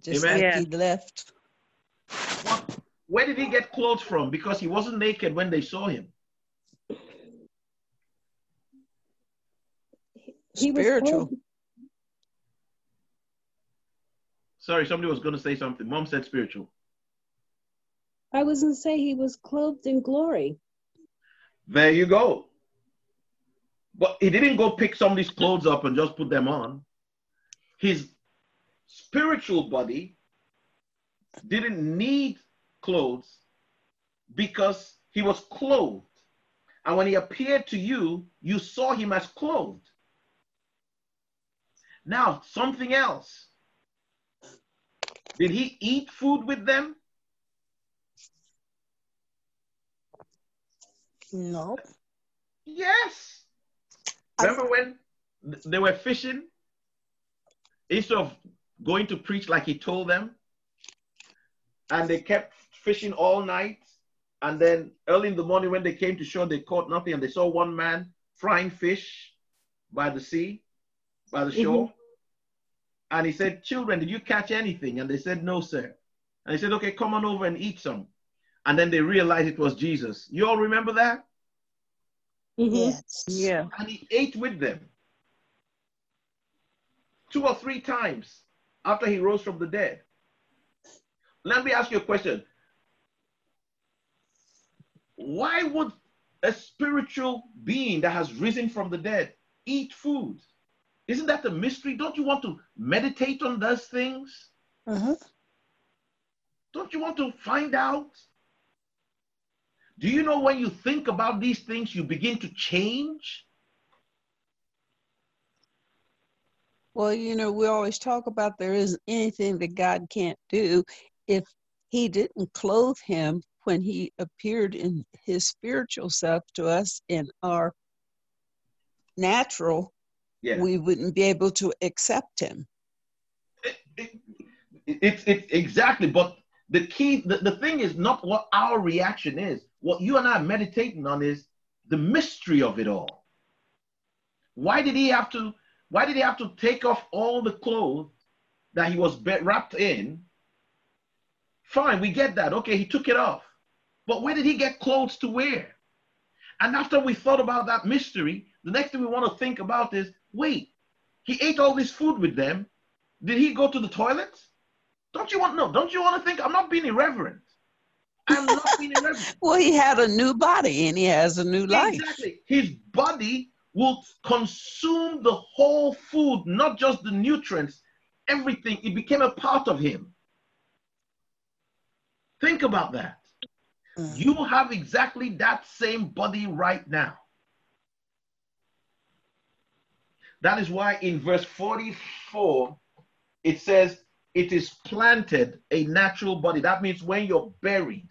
Speaker 2: Just Amen? like he left.
Speaker 1: What, where did he get clothes from? Because he wasn't naked when they saw him.
Speaker 2: He Spiritual.
Speaker 1: Sorry, somebody was going to say something. Mom said spiritual.
Speaker 3: I was going to say he was clothed in glory.
Speaker 1: There you go. But he didn't go pick somebody's clothes up and just put them on. His spiritual body didn't need clothes because he was clothed. And when he appeared to you, you saw him as clothed. Now, something else. Did he eat food with them?
Speaker 5: No.
Speaker 1: Yes. Remember when they were fishing? Instead of going to preach like he told them, and they kept fishing all night. And then early in the morning, when they came to shore, they caught nothing, and they saw one man frying fish by the sea, by the shore. Mm-hmm. And he said, Children, did you catch anything? And they said, No, sir. And he said, Okay, come on over and eat some. And then they realized it was Jesus. You all remember that?
Speaker 5: Mm-hmm. Yes.
Speaker 2: Yeah.
Speaker 1: And he ate with them two or three times after he rose from the dead. Let me ask you a question. Why would a spiritual being that has risen from the dead eat food? Isn't that a mystery? Don't you want to meditate on those things?
Speaker 5: Uh-huh.
Speaker 1: Don't you want to find out? Do you know when you think about these things, you begin to change?
Speaker 2: Well, you know, we always talk about there isn't anything that God can't do if he didn't clothe him when he appeared in his spiritual self to us in our natural, yeah. we wouldn't be able to accept him.
Speaker 1: It's it, it, it, exactly, but the key, the, the thing is not what our reaction is. What you and I are meditating on is the mystery of it all. Why did he have to? Why did he have to take off all the clothes that he was wrapped in Fine, we get that. Okay, he took it off. But where did he get clothes to wear? And after we thought about that mystery, the next thing we want to think about is wait, he ate all this food with them. Did he go to the toilet? Don't you want no? Don't you want to think I'm not being irreverent? I'm being irreverent.
Speaker 2: well, he had a new body and he has a new life.
Speaker 1: Exactly. His body will consume the whole food, not just the nutrients, everything. It became a part of him. Think about that. Mm. You have exactly that same body right now. That is why in verse 44, it says, It is planted a natural body. That means when you're buried,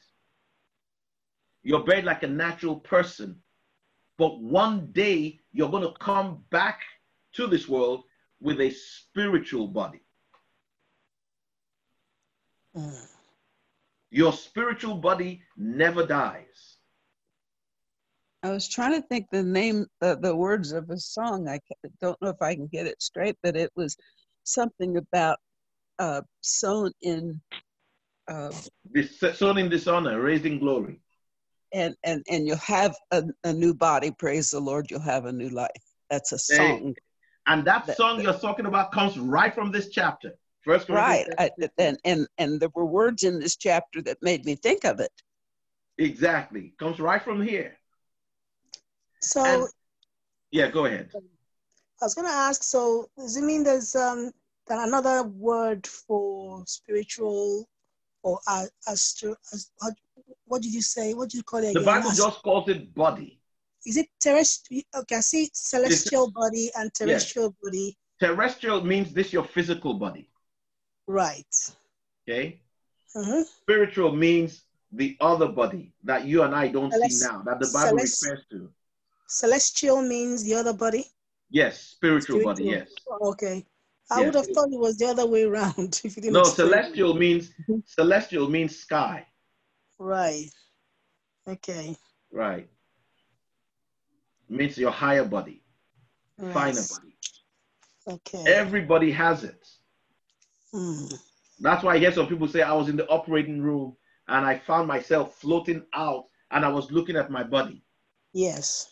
Speaker 1: you're buried like a natural person. But one day you're going to come back to this world with a spiritual body. Mm. Your spiritual body never dies.
Speaker 2: I was trying to think the name, uh, the words of a song. I don't know if I can get it straight, but it was something about uh, sown in. Uh,
Speaker 1: sown in dishonor, raised in glory.
Speaker 2: And and and you'll have a, a, new body. Praise the Lord. You'll have a new life. That's a song.
Speaker 1: And that, that song that, you're talking about comes right from this chapter.
Speaker 2: First right. I, and, and, and there were words in this chapter that made me think of it.
Speaker 1: Exactly. Comes right from here.
Speaker 5: So, and,
Speaker 1: yeah, go ahead.
Speaker 5: I was going to ask so, does it mean there's um, another word for spiritual or astral? As, what did you say? What do you call it?
Speaker 1: The Bible just calls it body.
Speaker 5: Is it terrestrial? Okay, I see celestial body and terrestrial yes. body.
Speaker 1: Terrestrial means this your physical body.
Speaker 5: Right.
Speaker 1: Okay. Uh-huh. Spiritual means the other body that you and I don't Celest- see now, that the Bible Celest- refers to.
Speaker 5: Celestial means the other body?
Speaker 1: Yes, spiritual, spiritual. body, yes.
Speaker 5: Okay. I yes. would have thought it was the other way around if you didn't
Speaker 1: No, celestial means celestial means sky.
Speaker 5: Right. Okay.
Speaker 1: Right. means your higher body, yes. finer body.
Speaker 5: Okay.
Speaker 1: Everybody has it.
Speaker 5: Hmm.
Speaker 1: That's why I hear some people say I was in the operating room and I found myself floating out and I was looking at my body.
Speaker 5: Yes.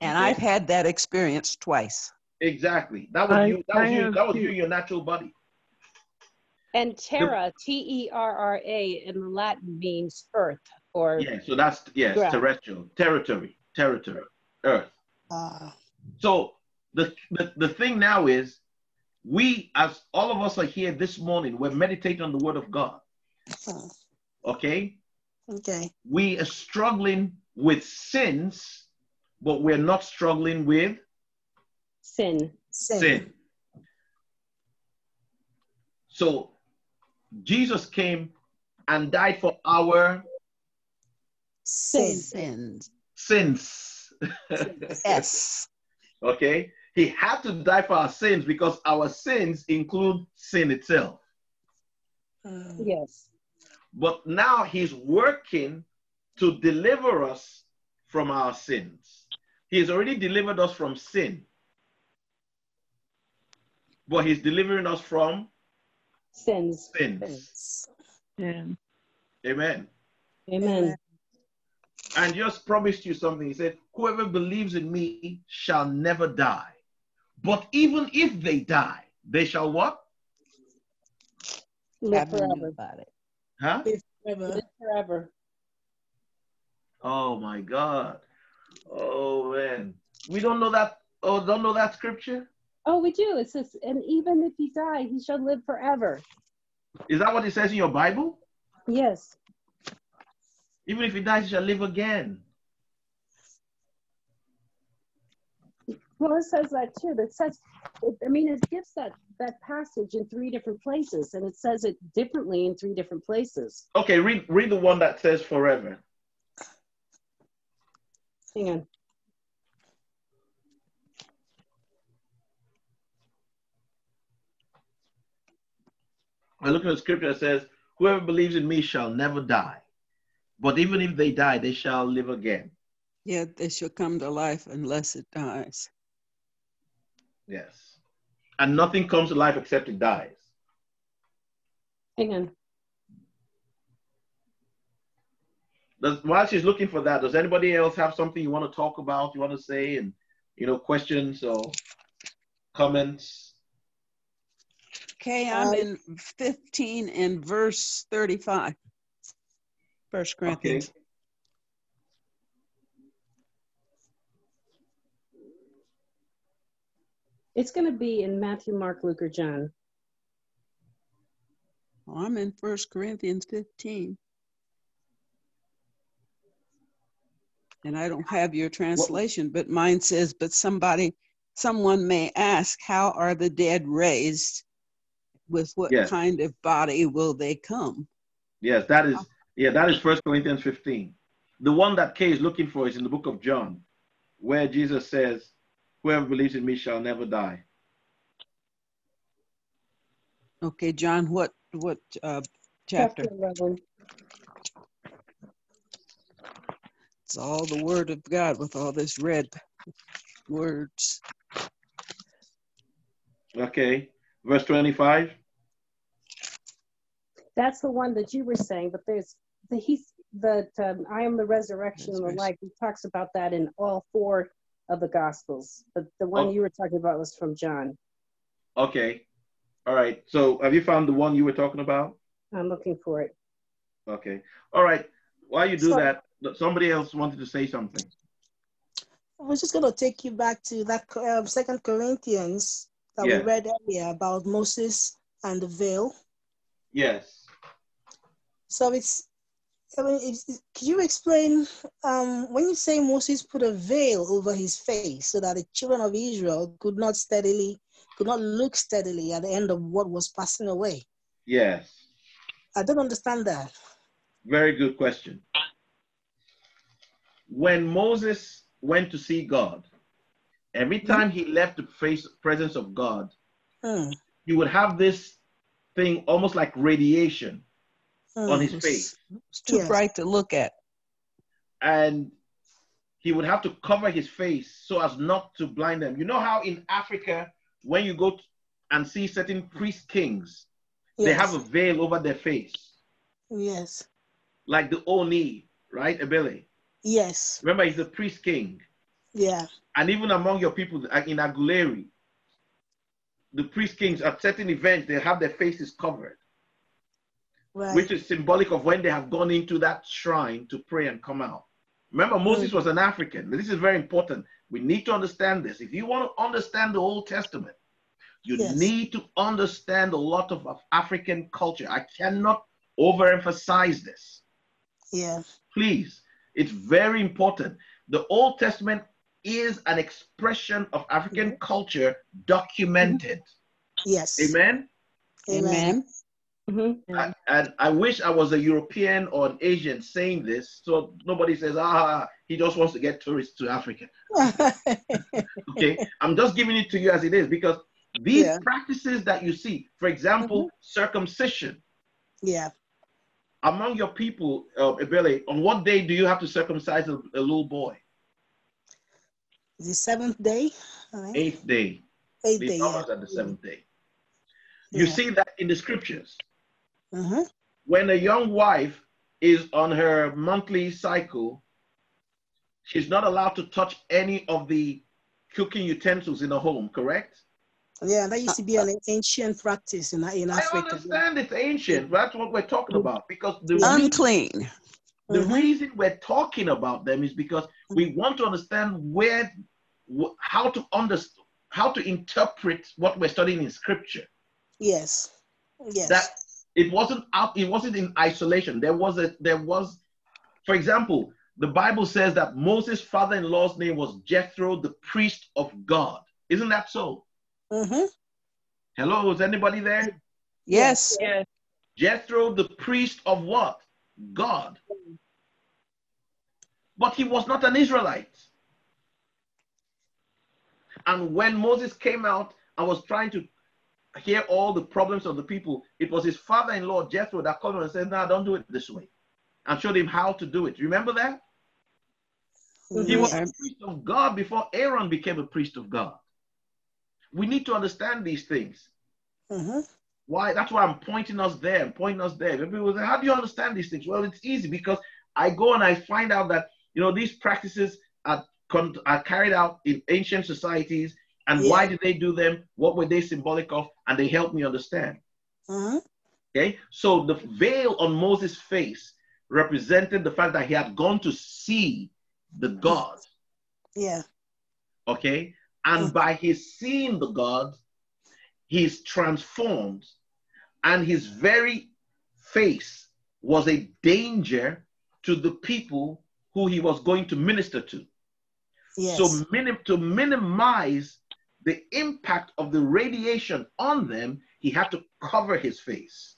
Speaker 2: And I've had that experience twice.
Speaker 1: Exactly. That was I, you. That was you. That was you. Your natural body.
Speaker 3: And terra, T E R R A, in Latin means earth or.
Speaker 1: Yeah. So that's yes, ground. terrestrial, territory, territory, earth.
Speaker 5: Uh.
Speaker 1: So the, the the thing now is, we as all of us are here this morning, we're meditating on the Word of God.
Speaker 5: Uh.
Speaker 1: Okay.
Speaker 5: Okay.
Speaker 1: We are struggling with sins but we're not struggling with
Speaker 3: sin.
Speaker 5: Sin.
Speaker 1: sin. So Jesus came and died for our
Speaker 5: sins.
Speaker 2: Sins.
Speaker 1: Sins.
Speaker 2: yes.
Speaker 1: Okay. He had to die for our sins because our sins include sin itself.
Speaker 3: Mm. Yes.
Speaker 1: But now he's working to deliver us from our sins. He has already delivered us from sin. But he's delivering us from
Speaker 3: sins.
Speaker 1: Sins.
Speaker 4: Yeah.
Speaker 1: Amen.
Speaker 3: Amen.
Speaker 1: And just promised you something. He said, Whoever believes in me shall never die. But even if they die, they shall what?
Speaker 3: Live forever.
Speaker 1: Huh?
Speaker 3: Live forever. Live forever.
Speaker 1: Oh my God. Oh man, we don't know that. Oh, don't know that scripture.
Speaker 3: Oh, we do. It says, "And even if he die, he shall live forever."
Speaker 1: Is that what it says in your Bible?
Speaker 3: Yes.
Speaker 1: Even if he dies, he shall live again.
Speaker 3: Well, it says that too. That says, I mean, it gives that that passage in three different places, and it says it differently in three different places.
Speaker 1: Okay, read read the one that says forever.
Speaker 3: Hang on.
Speaker 1: I look at the scripture that says, Whoever believes in me shall never die. But even if they die, they shall live again.
Speaker 2: Yeah, they shall come to life unless it dies.
Speaker 1: Yes. And nothing comes to life except it dies.
Speaker 3: Hang on.
Speaker 1: does, while she's looking for that, does anybody else have something you want to talk about, you want to say, and you know, questions or comments?
Speaker 2: Okay, I'm um, in 15 and verse 35. First Corinthians. Okay.
Speaker 3: It's going to be in Matthew, Mark, Luke, or John.
Speaker 2: Well, I'm in First Corinthians 15. and I don't have your translation, but mine says, but somebody, someone may ask, how are the dead raised? With what yes. kind of body will they come?
Speaker 1: Yes, that is, yeah, that is First Corinthians 15. The one that Kay is looking for is in the book of John, where Jesus says, whoever believes in me shall never die.
Speaker 2: Okay, John, what, what uh, chapter?
Speaker 3: chapter 11.
Speaker 2: It's all the word of God with all this red words.
Speaker 1: Okay. Verse 25.
Speaker 3: That's the one that you were saying, but there's the he's that um, I am the resurrection and the life. He talks about that in all four of the gospels. But the one oh. you were talking about was from John.
Speaker 1: Okay. All right. So have you found the one you were talking about?
Speaker 3: I'm looking for it.
Speaker 1: Okay. All right. While you do so, that, somebody else wanted to say something.
Speaker 5: I was just going to take you back to that uh, Second Corinthians that we read earlier about Moses and the veil.
Speaker 1: Yes.
Speaker 5: So it's I mean, if, could you explain um, when you say Moses put a veil over his face so that the children of Israel could not steadily, could not look steadily at the end of what was passing away?
Speaker 1: Yes.
Speaker 5: I don't understand that.
Speaker 1: Very good question. When Moses went to see God, every mm-hmm. time he left the face, presence of God, mm. he would have this thing almost like radiation mm. on his face.
Speaker 2: It's too yes. bright to look at.
Speaker 1: And he would have to cover his face so as not to blind them. You know how in Africa, when you go and see certain priest kings, yes. they have a veil over their face.
Speaker 5: Yes.
Speaker 1: Like the Oni, right, Ebele?
Speaker 5: Yes.
Speaker 1: Remember, he's a priest king.
Speaker 5: Yeah.
Speaker 1: And even among your people in Aguleri, the priest kings at certain events, they have their faces covered right. which is symbolic of when they have gone into that shrine to pray and come out. Remember, Moses mm. was an African. This is very important. We need to understand this. If you want to understand the Old Testament, you yes. need to understand a lot of, of African culture. I cannot overemphasize this.
Speaker 5: Yes.
Speaker 1: Please, it's very important. The Old Testament is an expression of African mm-hmm. culture documented.
Speaker 5: Yes.
Speaker 1: Amen.
Speaker 2: Amen.
Speaker 1: Mm-hmm. I, and I wish I was a European or an Asian saying this, so nobody says, ah, he just wants to get tourists to Africa. okay, I'm just giving it to you as it is because these yeah. practices that you see, for example, mm-hmm. circumcision.
Speaker 5: Yeah.
Speaker 1: Among your people, uh, Ebele, on what day do you have to circumcise a, a little boy?
Speaker 5: The seventh day.
Speaker 1: Eighth day.
Speaker 5: Eighth day. Yeah.
Speaker 1: at the seventh day. You yeah. see that in the scriptures.
Speaker 5: Mm-hmm.
Speaker 1: When a young wife is on her monthly cycle, she's not allowed to touch any of the cooking utensils in the home, correct?
Speaker 5: Yeah, that used to be an ancient practice in, in Africa.
Speaker 1: I understand it's ancient. That's what we're talking about because the
Speaker 2: unclean.
Speaker 1: Reason, the mm-hmm. reason we're talking about them is because we want to understand where, how to understand, how to interpret what we're studying in Scripture.
Speaker 5: Yes. Yes.
Speaker 1: That it wasn't out it wasn't in isolation. There was a there was for example the bible says that moses father-in-law's name was jethro the priest of god. Isn't that so?
Speaker 5: Mm-hmm.
Speaker 1: hello is anybody there?
Speaker 2: Yes.
Speaker 4: Yes.
Speaker 1: Jethro the priest of what? God but he was not an israelite and when moses came out and was trying to hear all the problems of the people, it was his father-in-law Jethro that called him and said, "No, don't do it this way," and showed him how to do it. Remember that? Mm-hmm. He was a priest of God before Aaron became a priest of God. We need to understand these things.
Speaker 5: Mm-hmm.
Speaker 1: Why? That's why I'm pointing us there. Pointing us there. People say, "How do you understand these things?" Well, it's easy because I go and I find out that you know these practices are, are carried out in ancient societies and yeah. why did they do them? What were they symbolic of? And they help me understand.
Speaker 5: Uh-huh.
Speaker 1: Okay, so the veil on Moses' face represented the fact that he had gone to see the God.
Speaker 5: Yeah.
Speaker 1: Okay, and uh-huh. by his seeing the God, he's transformed, and his very face was a danger to the people who he was going to minister to.
Speaker 5: Yes.
Speaker 1: So minim- to minimize the impact of the radiation on them, he had to cover his face.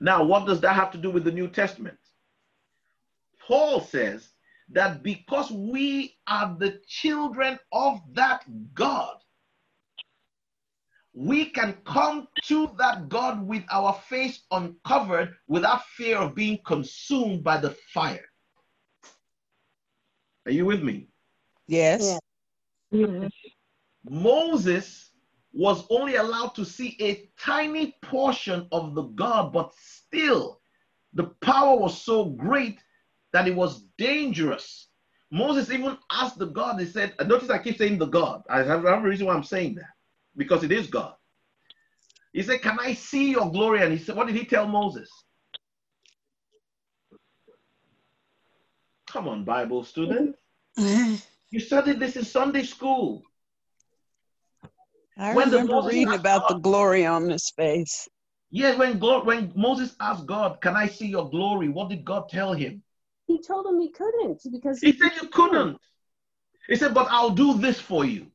Speaker 1: Now, what does that have to do with the New Testament? Paul says that because we are the children of that God, we can come to that God with our face uncovered without fear of being consumed by the fire. Are you with me?
Speaker 2: Yes.
Speaker 4: yes.
Speaker 1: Moses was only allowed to see a tiny portion of the God, but still the power was so great that it was dangerous. Moses even asked the God, he said, notice I keep saying the God. I have, a reason why I'm saying that, because it is God. He said, Can I see your glory? And he said, What did he tell Moses? Come on, Bible student. You studied this in Sunday school.
Speaker 2: I when remember reading about the glory on his face.
Speaker 1: Yes, when God, when Moses asked God, "Can I see your glory?" What did God tell him?
Speaker 3: He told him he couldn't because
Speaker 1: he, he said you couldn't. He said, "But I'll do this for you.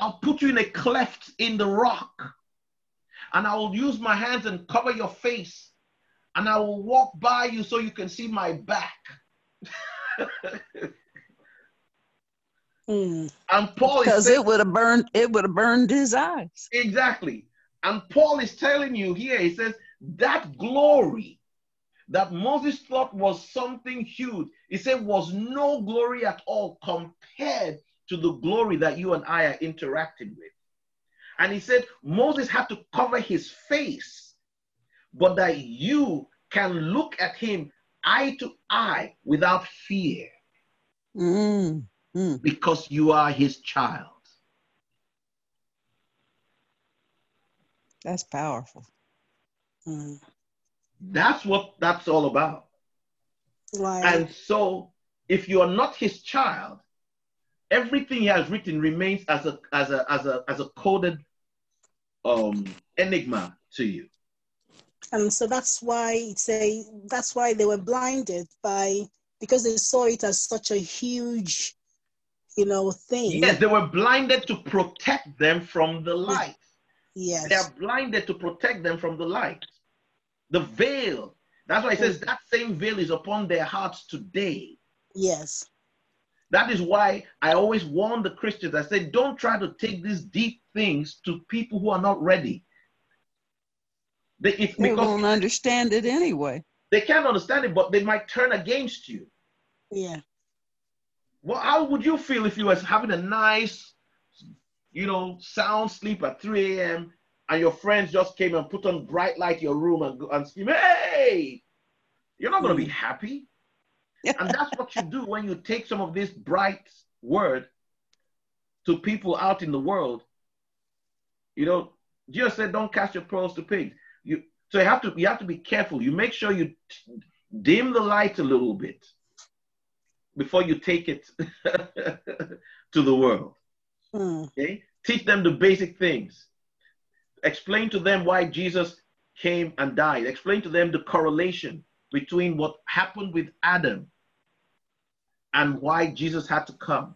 Speaker 1: I'll put you in a cleft in the rock, and I will use my hands and cover your face, and I will walk by you so you can see my back."
Speaker 2: Mm. And Paul is. because saying, it would have burned it would have burned his eyes.
Speaker 1: Exactly. And Paul is telling you here, he says, that glory that Moses thought was something huge, he said was no glory at all compared to the glory that you and I are interacting with. And he said Moses had to cover his face, but that you can look at him eye to eye without fear. Mm. Mm. Because you are his child.
Speaker 2: That's powerful.
Speaker 1: Mm. That's what that's all about. Right. And so, if you are not his child, everything he has written remains as a as a as a as a coded um enigma to you.
Speaker 5: And so that's why say that's why they were blinded by because they saw it as such a huge you know, thing.
Speaker 1: Yes, they were blinded to protect them from the light.
Speaker 5: Yes.
Speaker 1: They are blinded to protect them from the light. The veil. That's why it says that same veil is upon their hearts today.
Speaker 5: Yes.
Speaker 1: That is why I always warn the Christians. I say, don't try to take these deep things to people who are not ready.
Speaker 2: They, it's they won't understand it anyway.
Speaker 1: They can't understand it, but they might turn against you.
Speaker 5: Yeah.
Speaker 1: Well, how would you feel if you was having a nice, you know, sound sleep at 3 a.m. and your friends just came and put on bright light your room and, and scream, hey, you're not going to be hmm. happy. And that's what you do when you take some of this bright word to people out in the world. You know, Jesus said, don't cast your pearls to pigs. You, so you have to you have to be careful. You make sure you dim the light a little bit before you take it to the world. Mm. Okay? Teach them the basic things. Explain to them why Jesus came and died. Explain to them the correlation between what happened with Adam and why Jesus had to come.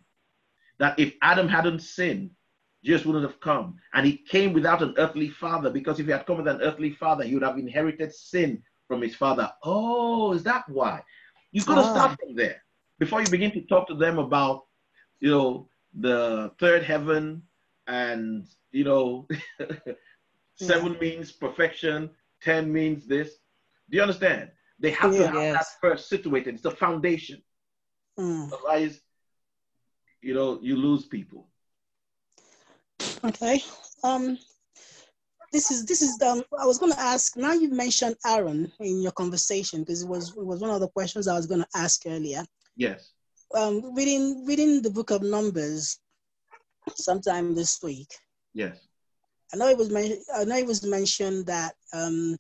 Speaker 1: That if Adam hadn't sinned, Jesus wouldn't have come. And he came without an earthly father because if he had come with an earthly father, he would have inherited sin from his father. Oh, is that why? You've got to oh. start from there before you begin to talk to them about, you know, the third heaven and, you know, seven yeah. means perfection, 10 means this. Do you understand? They have to have yes. that first situated. It's the foundation. Mm. Otherwise, you know, you lose people.
Speaker 5: Okay. Um, this is this is um I was going to ask. Now you mentioned Aaron in your conversation because it was it was one of the questions I was going to ask earlier.
Speaker 1: Yes.
Speaker 5: Um, reading reading the book of Numbers sometime this week.
Speaker 1: Yes.
Speaker 5: I know it was men- I know it was mentioned that um,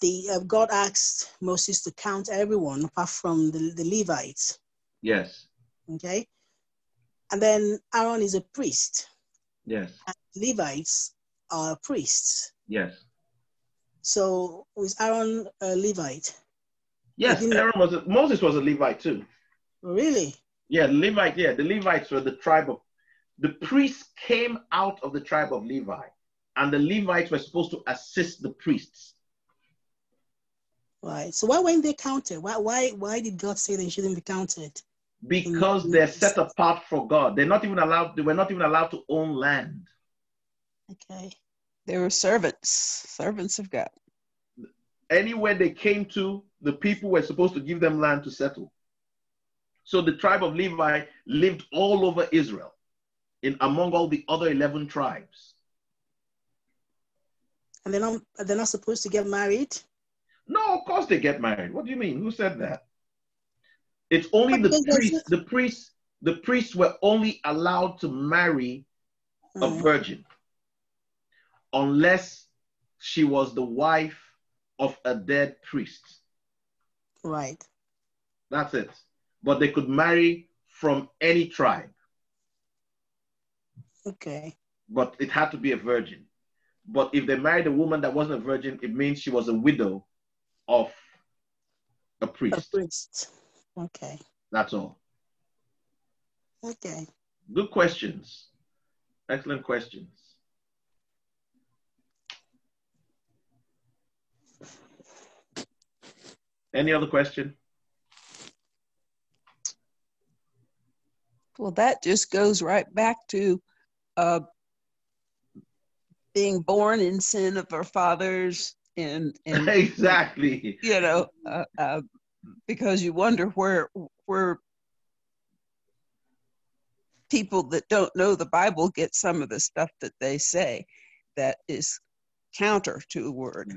Speaker 5: the uh, God asked Moses to count everyone apart from the, the Levites.
Speaker 1: Yes.
Speaker 5: Okay. And then Aaron is a priest.
Speaker 1: Yes.
Speaker 5: And Levites are priests.
Speaker 1: Yes.
Speaker 5: So was Aaron a Levite?
Speaker 1: Yes, Aaron was a, Moses was a Levite too.
Speaker 5: Really?
Speaker 1: Yeah, Levite. Yeah, the Levites were the tribe of the priests came out of the tribe of Levi, and the Levites were supposed to assist the priests.
Speaker 5: Right. So why weren't they counted? Why why why did God say they shouldn't be counted?
Speaker 1: Because mm-hmm. they're set apart for God. They're not even allowed. They were not even allowed to own land.
Speaker 5: Okay.
Speaker 2: They were servants, servants of God.
Speaker 1: Anywhere they came to, the people were supposed to give them land to settle. So the tribe of Levi lived all over Israel, in among all the other 11 tribes.
Speaker 5: And they're not, they're not supposed to get married?
Speaker 1: No, of course they get married. What do you mean? Who said that? It's only the priests, the priests, the priests were only allowed to marry a mm. virgin unless she was the wife of a dead priest.
Speaker 5: Right.
Speaker 1: That's it but they could marry from any tribe.
Speaker 5: Okay.
Speaker 1: But it had to be a virgin. But if they married a woman that wasn't a virgin, it means she was a widow of a priest.
Speaker 5: A priest. Okay.
Speaker 1: That's all.
Speaker 5: Okay.
Speaker 1: Good questions. Excellent questions. Any other question?
Speaker 2: Well, that just goes right back to uh, being born in sin of our fathers and, and
Speaker 1: exactly.
Speaker 2: you know uh, uh, because you wonder where where people that don't know the bible get some of the stuff that they say that is counter to the word.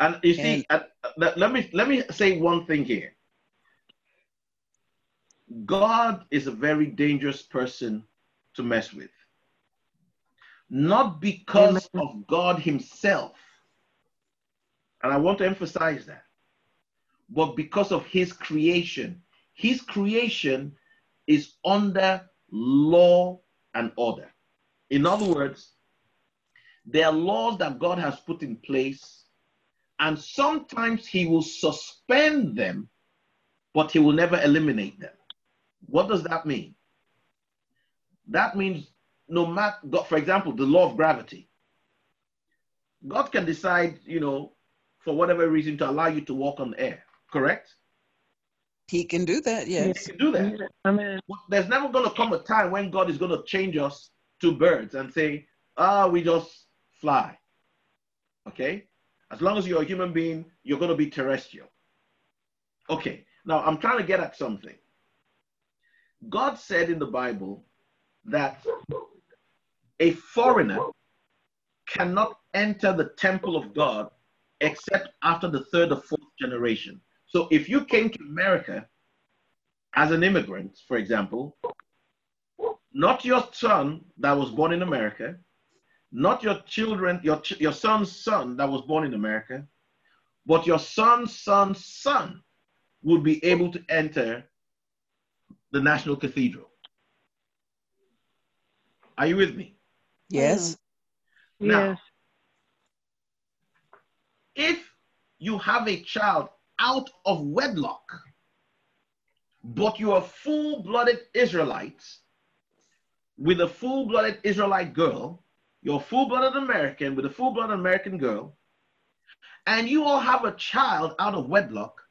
Speaker 1: And you see and, uh, let me let me say one thing here. God is a very dangerous person to mess with. Not because of God Himself. And I want to emphasize that, but because of His creation. His creation is under law and order. In other words, there are laws that God has put in place, and sometimes He will suspend them, but He will never eliminate them. What does that mean? That means no matter, for example, the law of gravity. God can decide, you know, for whatever reason to allow you to walk on air, correct?
Speaker 2: He can do that, yes.
Speaker 1: He can do that. I mean, there's never going to come a time when God is going to change us to birds and say, ah, oh, we just fly. Okay? As long as you're a human being, you're going to be terrestrial. Okay, now I'm trying to get at something. God said in the Bible that a foreigner cannot enter the temple of God except after the third or fourth generation. So if you came to America as an immigrant, for example, not your son that was born in America, not your children, your, your son's son that was born in America, but your son's son's son would be able to enter the National Cathedral. Are you with me?
Speaker 2: Yes. Mm-hmm.
Speaker 1: Now, yes. If you have a child out of wedlock, but you are full blooded Israelites with a full blooded Israelite girl, you're full blooded American with a full blooded American girl, and you all have a child out of wedlock,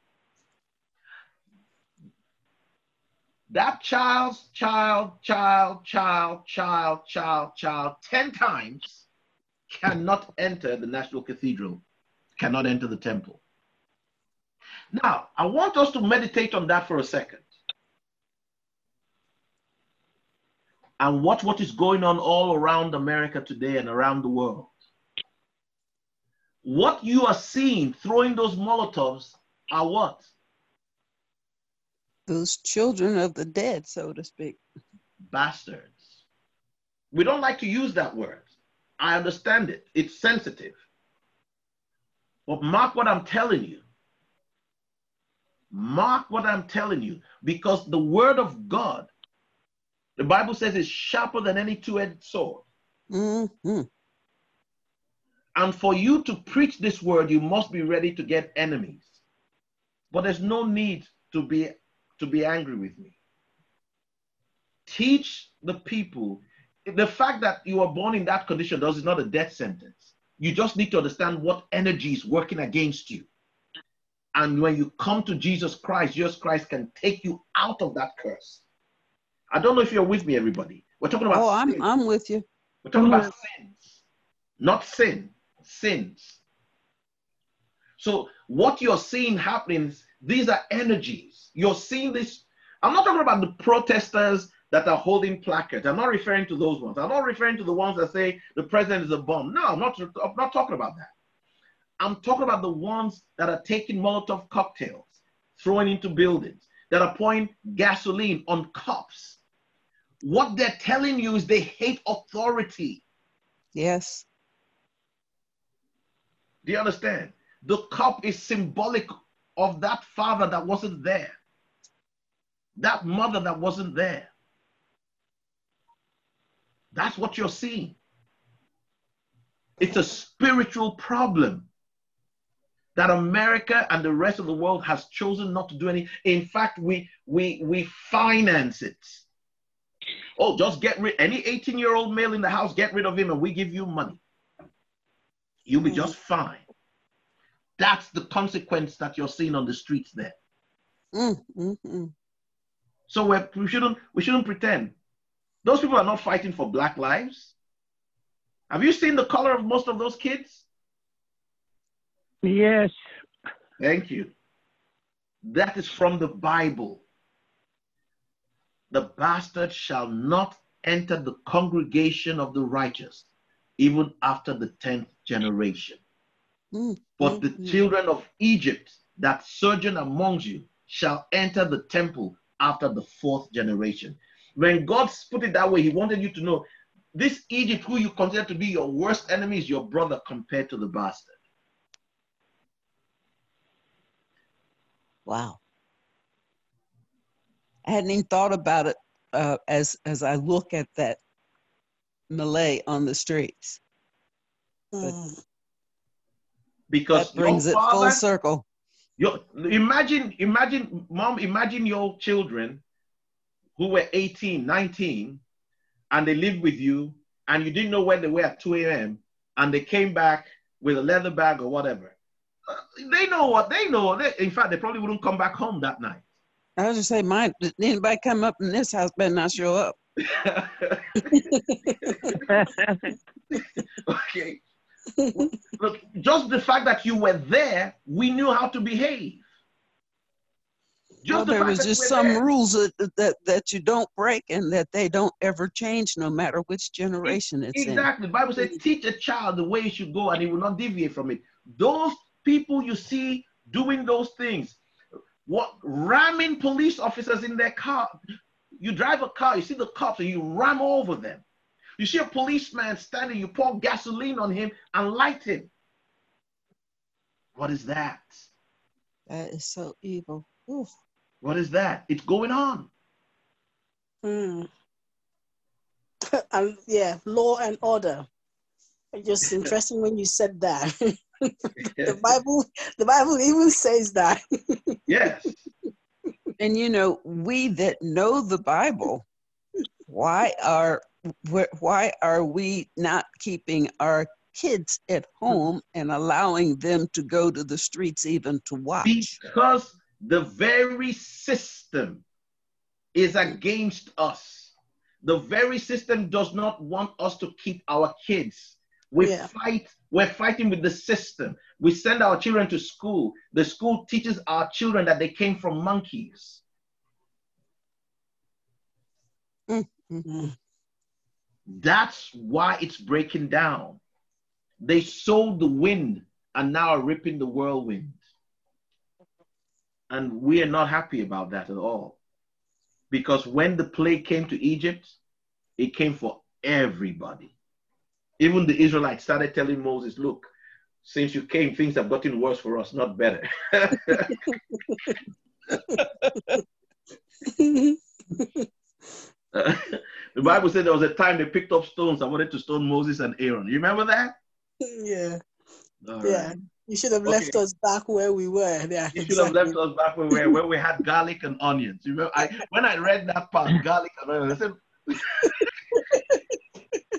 Speaker 1: that child's child, child, child, child, child, child, 10 times cannot enter the National Cathedral, cannot enter the temple. Now, I want us to meditate on that for a second. And watch what is going on all around America today and around the world. What you are seeing throwing those Molotovs are what?
Speaker 2: those children of the dead, so to speak.
Speaker 1: Bastards. We don't like to use that word. I understand it, it's sensitive. But mark what I'm telling you. Mark what I'm telling you, because the word of God, the Bible says, is sharper than any two edged sword. Mm-hmm. And for you to preach this word, you must be ready to get enemies. But there's no need to be to be angry with me. Teach the people. The fact that you are born in that condition does is not a death sentence. You just need to understand what energy is working against you. And when you come to Jesus Christ, Jesus Christ can take you out of that curse. I don't know if you're with me, everybody. We're talking about.
Speaker 2: Oh, I'm, I'm with you.
Speaker 1: We're talking about sins, not sin, sins. So what you're seeing happening, these are energies you're seeing this. I'm not talking about the protesters that are holding placards. I'm not referring to those ones. I'm not referring to the ones that say the president is a bomb. No, I'm not, I'm not talking about that. I'm talking about the ones that are taking Molotov cocktails, throwing into buildings, that are pouring gasoline on cops. What they're telling you is they hate authority.
Speaker 2: Yes.
Speaker 1: Do you understand? The cop is symbolic of that father that wasn't there that mother that wasn't there. That's what you're seeing. It's a spiritual problem that America and the rest of the world has chosen not to do any. In fact, we we we finance it. Oh, just get rid any 18 year old male in the house, get rid of him, and we give you money. You'll be mm. just fine. That's the consequence that you're seeing on the streets there. Mm, mm, so we're, we shouldn't we shouldn't pretend. Those people are not fighting for black lives. Have you seen the color of most of those kids?
Speaker 4: Yes.
Speaker 1: Thank you. That is from the Bible. The bastard shall not enter the congregation of the righteous, even after the tenth generation. Mm, but the mm, children of Egypt that sojourn among you shall enter the temple after the fourth generation. When God put it that way, He wanted you to know this Egypt, who you consider to be your worst enemy, is your brother compared to the bastard.
Speaker 2: Wow. I hadn't even thought about it uh, as as I look at that Malay on the streets.
Speaker 1: Mm. because
Speaker 2: that brings it full circle.
Speaker 1: Your, imagine, imagine, mom, imagine your children who were 18, 19, and they lived with you, and you didn't know where they were at 2 a.m., and they came back with a leather bag or whatever. They know what they know. They, in fact, they probably wouldn't come back home that night.
Speaker 2: I was just say, my anybody come up in this house better not show up.
Speaker 1: okay. Look, just the fact that you were there, we knew how to behave.
Speaker 2: Just well, the there was just some there. rules that, that that you don't break and that they don't ever change no matter which generation it's
Speaker 1: exactly. in. Exactly. The Bible says, mm. teach a child the way he should go and he will not deviate from it. Those people you see doing those things, what ramming police officers in their car. You drive a car, you see the cops, and you ram over them. You see a policeman standing, you pour gasoline on him and light him. What is that?
Speaker 2: That is so evil. Oof.
Speaker 1: What is that? It's going on.
Speaker 5: Hmm. um, yeah, law and order. Just interesting when you said that. the Bible, the Bible even says that.
Speaker 1: yes.
Speaker 2: And you know, we that know the Bible, why are why are we not keeping our kids at home and allowing them to go to the streets even to watch?
Speaker 1: Because the very system is against us. The very system does not want us to keep our kids. We yeah. fight, we're fighting with the system. We send our children to school. The school teaches our children that they came from monkeys. Mm-hmm. That's why it's breaking down. They sowed the wind and now are ripping the whirlwind. And we are not happy about that at all. Because when the plague came to Egypt, it came for everybody. Even the Israelites started telling Moses, look, since you came, things have gotten worse for us, not better. the Bible said there was a time they picked up stones and wanted to stone Moses and Aaron. You remember that?
Speaker 5: Yeah. All yeah. Right. You should have left us back where we were. Yeah,
Speaker 1: you should exactly. have left us back where we were, where we had garlic and onions. You remember? I, when I read that part, garlic and onions, I said,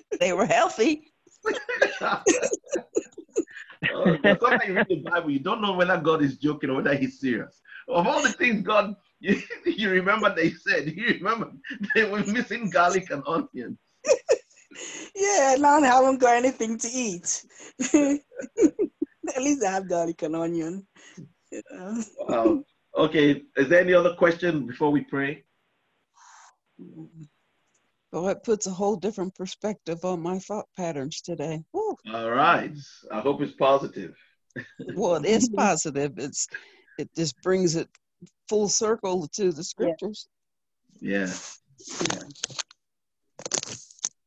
Speaker 2: they were healthy.
Speaker 1: uh, sometimes you read the Bible, you don't know whether God is joking or whether He's serious. Of all the things God you, you remember they said, you remember they were missing garlic and onions.
Speaker 5: yeah, now I haven't got anything to eat. At least I have garlic and onion.
Speaker 1: Yeah. Wow. Okay, is there any other question before we pray?
Speaker 2: Well, oh, it puts a whole different perspective on my thought patterns today.
Speaker 1: Woo. All right. I hope it's positive.
Speaker 2: well, it is positive. It's it just brings it full circle to the scriptures.
Speaker 1: Yeah. yeah.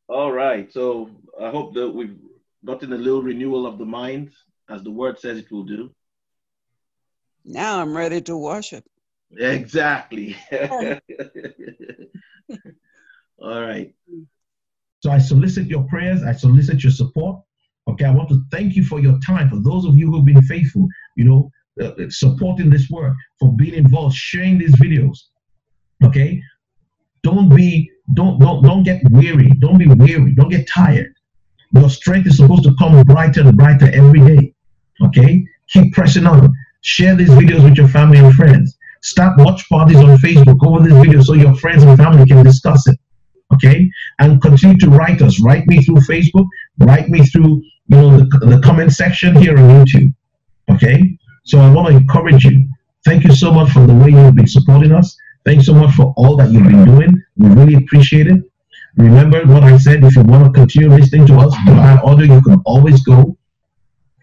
Speaker 1: All right. So I hope that we've gotten a little renewal of the mind, as the word says it will do.
Speaker 2: Now I'm ready to worship.
Speaker 1: Exactly. All right. So I solicit your prayers, I solicit your support Okay, I want to thank you for your time. For those of you who've been faithful, you know, uh, uh, supporting this work, for being involved, sharing these videos. Okay, don't be, don't, don't, don't get weary. Don't be weary. Don't get tired. Your strength is supposed to come brighter and brighter every day. Okay, keep pressing on. Share these videos with your family and friends. Start watch parties on Facebook over this video so your friends and family can discuss it. Okay, and continue to write us. Write me through Facebook. Write me through you know, the, the comment section here on YouTube. Okay? So I want to encourage you. Thank you so much for the way you've been supporting us. Thanks so much for all that you've been doing. We really appreciate it. Remember what I said, if you want to continue listening to us via audio, you can always go,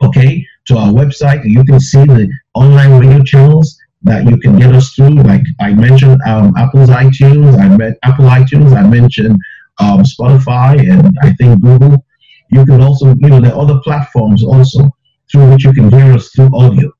Speaker 1: okay, to our website. You can see the online radio channels that you can get us through. Like I mentioned, um, Apple's iTunes, I met Apple iTunes, I mentioned um, Spotify, and I think Google. You can also, you know, there are other platforms also through which you can hear us through audio.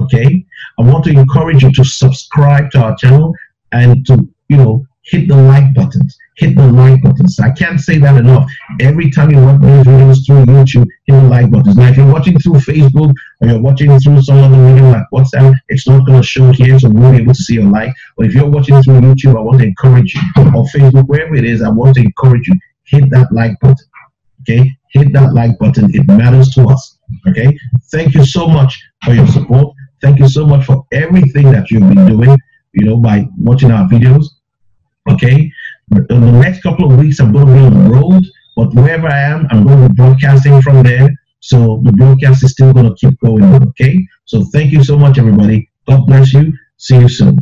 Speaker 1: Okay? I want to encourage you to subscribe to our channel and to, you know, hit the like buttons. Hit the like buttons. I can't say that enough. Every time you watch these videos through YouTube, hit the like buttons. Now, if you're watching through Facebook or you're watching through some other medium like WhatsApp, it's not going to show here, so we won't be able to see your like. But if you're watching through YouTube, I want to encourage you, or Facebook, wherever it is, I want to encourage you, hit that like button. Okay? hit that like button. It matters to us. Okay. Thank you so much for your support. Thank you so much for everything that you've been doing, you know, by watching our videos. Okay. In the next couple of weeks, I'm going to be on the road, but wherever I am, I'm going to be broadcasting from there. So the broadcast is still going to keep going. Okay. So thank you so much, everybody. God bless you. See you soon.